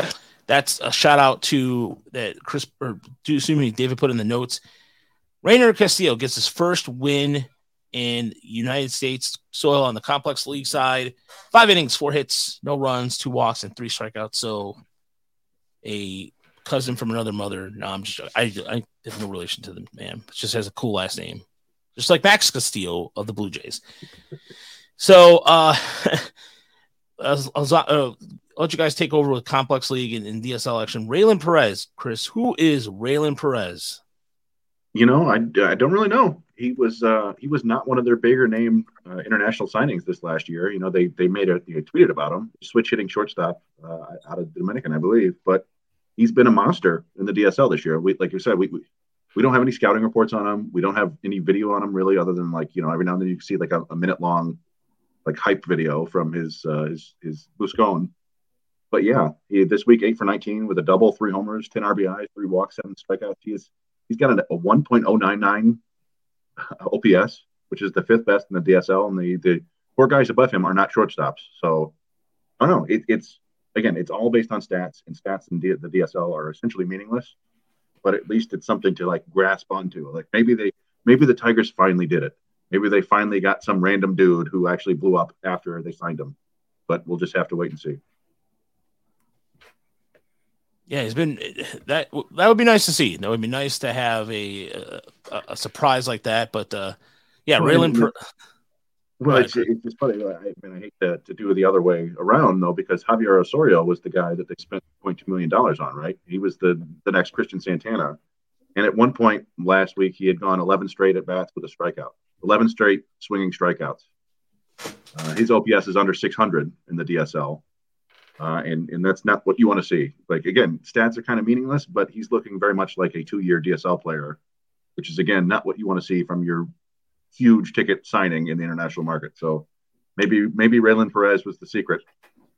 that's a shout out to that Chris or do excuse me, David put in the notes. Rainer Castillo gets his first win in United States soil on the complex league side. Five innings, four hits, no runs, two walks, and three strikeouts. So a cousin from another mother. No, I'm just I, I have no relation to the man. It just has a cool last name, just like Max Castillo of the Blue Jays. So uh, (laughs) I'll, I'll, uh, let you guys take over with Complex League and, and DSL action. Raylan Perez, Chris, who is Raylan Perez? You know, I, I don't really know. He was uh, he was not one of their bigger name uh, international signings this last year. You know, they they made a they tweeted about him, switch hitting shortstop uh, out of Dominican, I believe. But he's been a monster in the DSL this year. We, like you said, we, we, we don't have any scouting reports on him. We don't have any video on him really, other than like you know every now and then you can see like a, a minute long like hype video from his uh, his his Buscon. But yeah, he, this week eight for 19 with a double, three homers, 10 RBIs, three walks, seven strikeouts. He is he's got a, a 1.099 (laughs) OPS, which is the fifth best in the DSL, and the the four guys above him are not shortstops. So I don't know. It, it's again, it's all based on stats, and stats in D- the DSL are essentially meaningless. But at least it's something to like grasp onto. Like maybe they, maybe the Tigers finally did it. Maybe they finally got some random dude who actually blew up after they signed him. But we'll just have to wait and see. Yeah, he's been that. That would be nice to see. That would be nice to have a a, a surprise like that. But uh, yeah, well, Raylan. Per- well, it's, it's just funny. I, mean, I hate to, to do it the other way around though, because Javier Osorio was the guy that they spent 0.2 million dollars on. Right? He was the the next Cristian Santana, and at one point last week he had gone 11 straight at bats with a strikeout, 11 straight swinging strikeouts. Uh, his OPS is under 600 in the DSL. Uh, and and that's not what you want to see. Like again, stats are kind of meaningless, but he's looking very much like a two-year DSL player, which is again not what you want to see from your huge ticket signing in the international market. So maybe maybe Raylan Perez was the secret,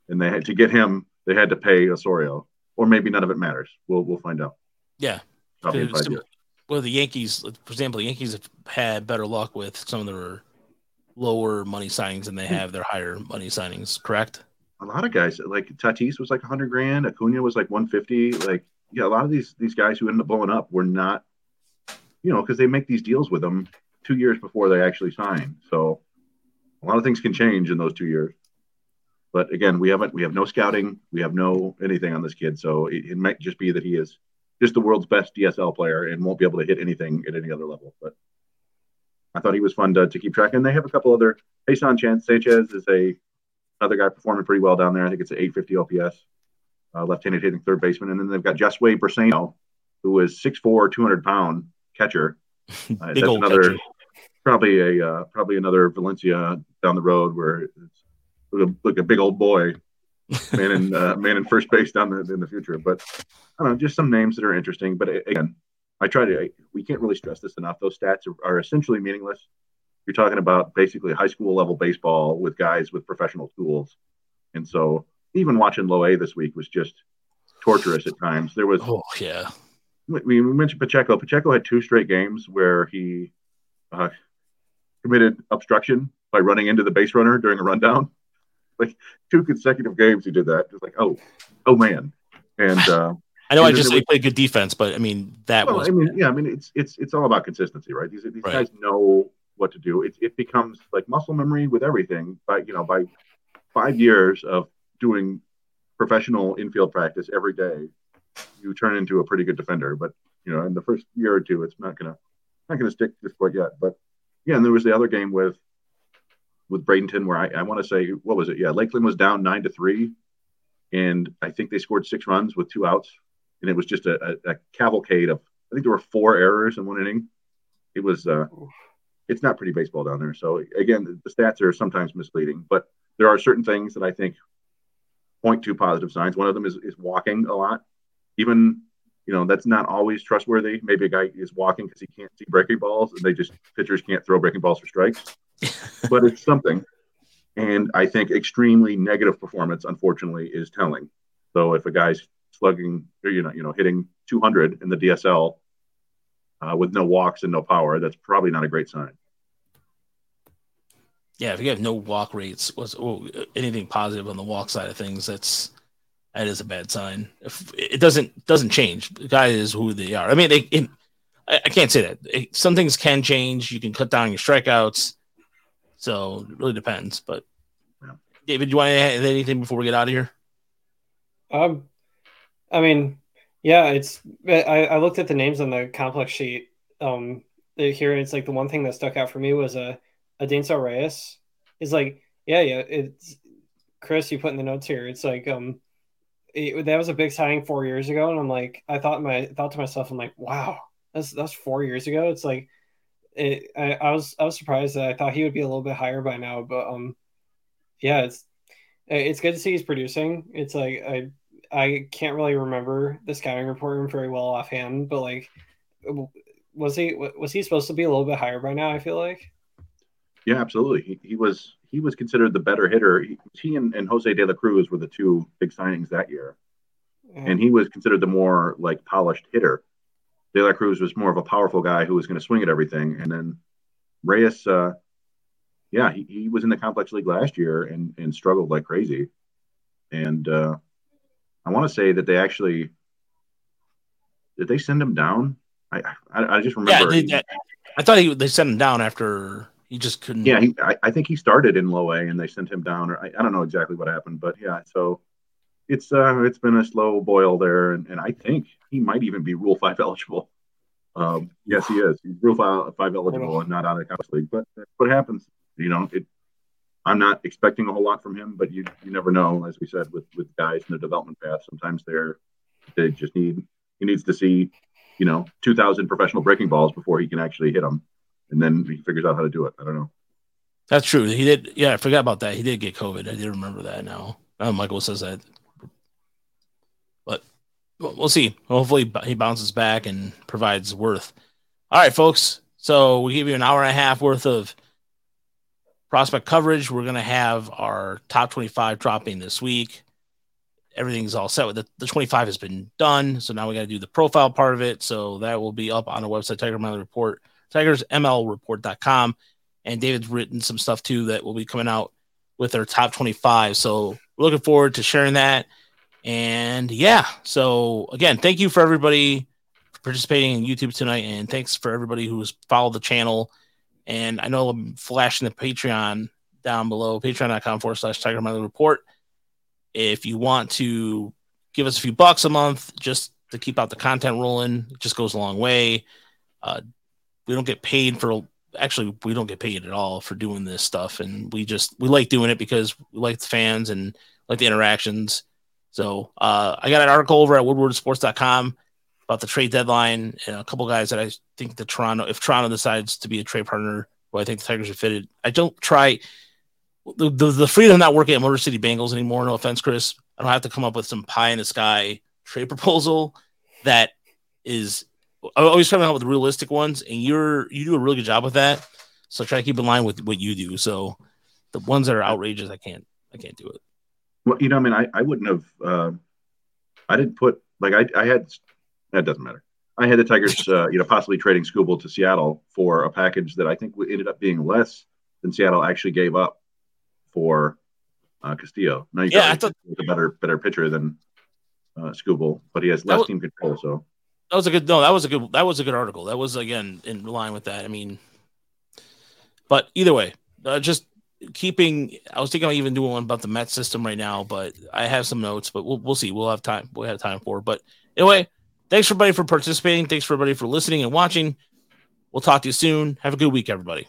and they had to get him. They had to pay Osorio, or maybe none of it matters. We'll we'll find out. Yeah. Well, the Yankees, for example, the Yankees have had better luck with some of their lower money signings than they hmm. have their higher money signings. Correct? A lot of guys like Tatis was like 100 grand, Acuna was like 150. Like, yeah, a lot of these these guys who ended up blowing up were not, you know, because they make these deals with them two years before they actually sign. So a lot of things can change in those two years. But again, we haven't we have no scouting, we have no anything on this kid. So it, it might just be that he is just the world's best DSL player and won't be able to hit anything at any other level. But I thought he was fun to, to keep track. And they have a couple other. Jason Sanchez is a another guy performing pretty well down there. I think it's an 850 OPS, uh, left-handed hitting third baseman. And then they've got Josue Briseno, who is 6'4", 200 pound catcher. (laughs) Uh, that's another catcher. probably a uh, probably another Valencia down the road where it's like a, like a big old boy, (laughs) man in uh, man in first base down the, in the future. But I don't know, just some names that are interesting. But again, I try to. I, we can't really stress this enough. Those stats are, are essentially meaningless you're talking about basically high school level baseball with guys with professional tools. And so even watching low A this week was just torturous at times. There was, oh, yeah. We, we mentioned Pacheco. Pacheco had two straight games where he uh, committed obstruction by running into the base runner during a rundown. (laughs) Like two consecutive games, he did that. Just like, oh, oh man. And uh, (laughs) I know I just played good defense, but I mean that well, was. I mean, yeah, I mean it's it's it's all about consistency, right? These these right. guys know what to do. It, it becomes like muscle memory with everything. By you know, by five years of doing professional infield practice every day, you turn into a pretty good defender. But you know, in the first year or two, it's not gonna not gonna stick just quite yet. But yeah, and there was the other game with with Bradenton where I, I want to say what was it? Yeah, Lakeland was down nine to three, and I think they scored six runs with two outs, and it was just a, a, a cavalcade of I think there were four errors in one inning. It was uh, it's not pretty baseball down there. So again, the stats are sometimes misleading, but there are certain things that I think point to positive signs. One of them is, is walking a lot. Even, you know, that's not always trustworthy. Maybe a guy is walking because he can't see breaking balls and they just, pitchers can't throw breaking balls for strikes. (laughs) but it's something. And I think extremely negative performance, unfortunately, is telling. So if a guy's slugging, or, you know, you know, hitting 200 in the DSL uh, with no walks and no power, that's probably not a great sign. Yeah, if you have no walk rates, was anything positive on the walk side of things, that's that is a bad sign. If it doesn't doesn't change, the guy is who they are. I mean, they, it, I, I, can't say that. It, some things can change. You can cut down your strikeouts, so it really depends. But yeah. David, do you want to add anything before we get out of here? Um, I mean, yeah, it's. I, I looked at the names on the complex sheet. Um, here it's like the one thing that stuck out for me was a. Uh, Reyes is like, yeah, yeah. It's Chris. You put in the notes here. It's like, um, it, that was a big signing four years ago, and I'm like, I thought my thought to myself, I'm like, wow, that's that's four years ago. It's like, it. I, I was I was surprised that I thought he would be a little bit higher by now, but um, yeah, it's it's good to see he's producing. It's like I I can't really remember the scouting report very well offhand, but like, was he was he supposed to be a little bit higher by now? I feel like. Yeah, absolutely. He, he was he was considered the better hitter. He, he and, and, Jose De La Cruz were the two big signings that year, and he was considered the more like polished hitter. De La Cruz was more of a powerful guy who was going to swing at everything, and then Reyes, uh, yeah, he, he was in the complex league last year and and struggled like crazy, and uh, I want to say that they actually did they send him down? I I, I just remember. Yeah, they, I thought he they sent him down after he just couldn't. Yeah, he, I, I, think he started in low A and they sent him down. Or I, I don't know exactly what happened, but yeah. So it's uh it's been a slow boil there, and, and I think he might even be Rule Five eligible. Um, yes, he is. He's Rule Five, five eligible and not out of college league. But what happens? You know, it. I'm not expecting a whole lot from him, but you you never know. As we said with with guys in the development path, sometimes they're they just need he needs to see you know 2,000 professional breaking balls before he can actually hit them and then he figures out how to do it. I don't know. That's true. He did. Yeah, I forgot about that. He did get COVID. I did remember that now. Michael says that. But we'll see. Hopefully, he bounces back and provides worth. All right, folks. So we give you an hour and a half worth of prospect coverage. We're going to have our top 25 dropping this week. Everything's all set with the, the 25 has been done. So now we got to do the profile part of it. So that will be up on the website, Tiger Monthly Report tigersmlreport.com. And David's written some stuff too that will be coming out with our top 25. So we're looking forward to sharing that. And yeah, so again, thank you for everybody participating in YouTube tonight. And thanks for everybody who's followed the channel. And I know I'm flashing the Patreon down below, patreon.com forward slash Tiger Monthly Report. If you want to give us a few bucks a month just to keep out the content rolling, it just goes a long way. Uh, we don't get paid for actually we don't get paid at all for doing this stuff. And we just we like doing it because we like the fans and like the interactions. So uh, i got an article over at woodwardsports.com about the trade deadline. And a couple guys that i think the toronto if toronto decides to be a trade partner who i think the tigers are fitted i don't try the, the, the freedom not working at motor city bengals anymore no offense chris i don't have to come up with some pie in the sky trade proposal that is I always try to come up with realistic ones, and you're you do a really good job with that. So try to keep in line with what you do. So the ones that are outrageous, I can't I can't do it. Well, you know, I mean, I, I wouldn't have. Uh, I didn't put like I I had. That doesn't matter. I had the Tigers, (laughs) uh, you know, possibly trading Skubal to Seattle for a package that I think ended up being less than Seattle actually gave up for uh, Castillo. Now, you yeah, I thought a better better pitcher than uh, Skubal, but he has less team control. So that was a good no that was a good that was a good article. That was again in line with that. I mean but either way uh, just keeping i was thinking about even doing one about the met system right now but i have some notes but we'll, we'll see. We'll have time we'll have time for but anyway thanks everybody for participating. Thanks everybody for listening and watching. We'll talk to you soon. Have a good week everybody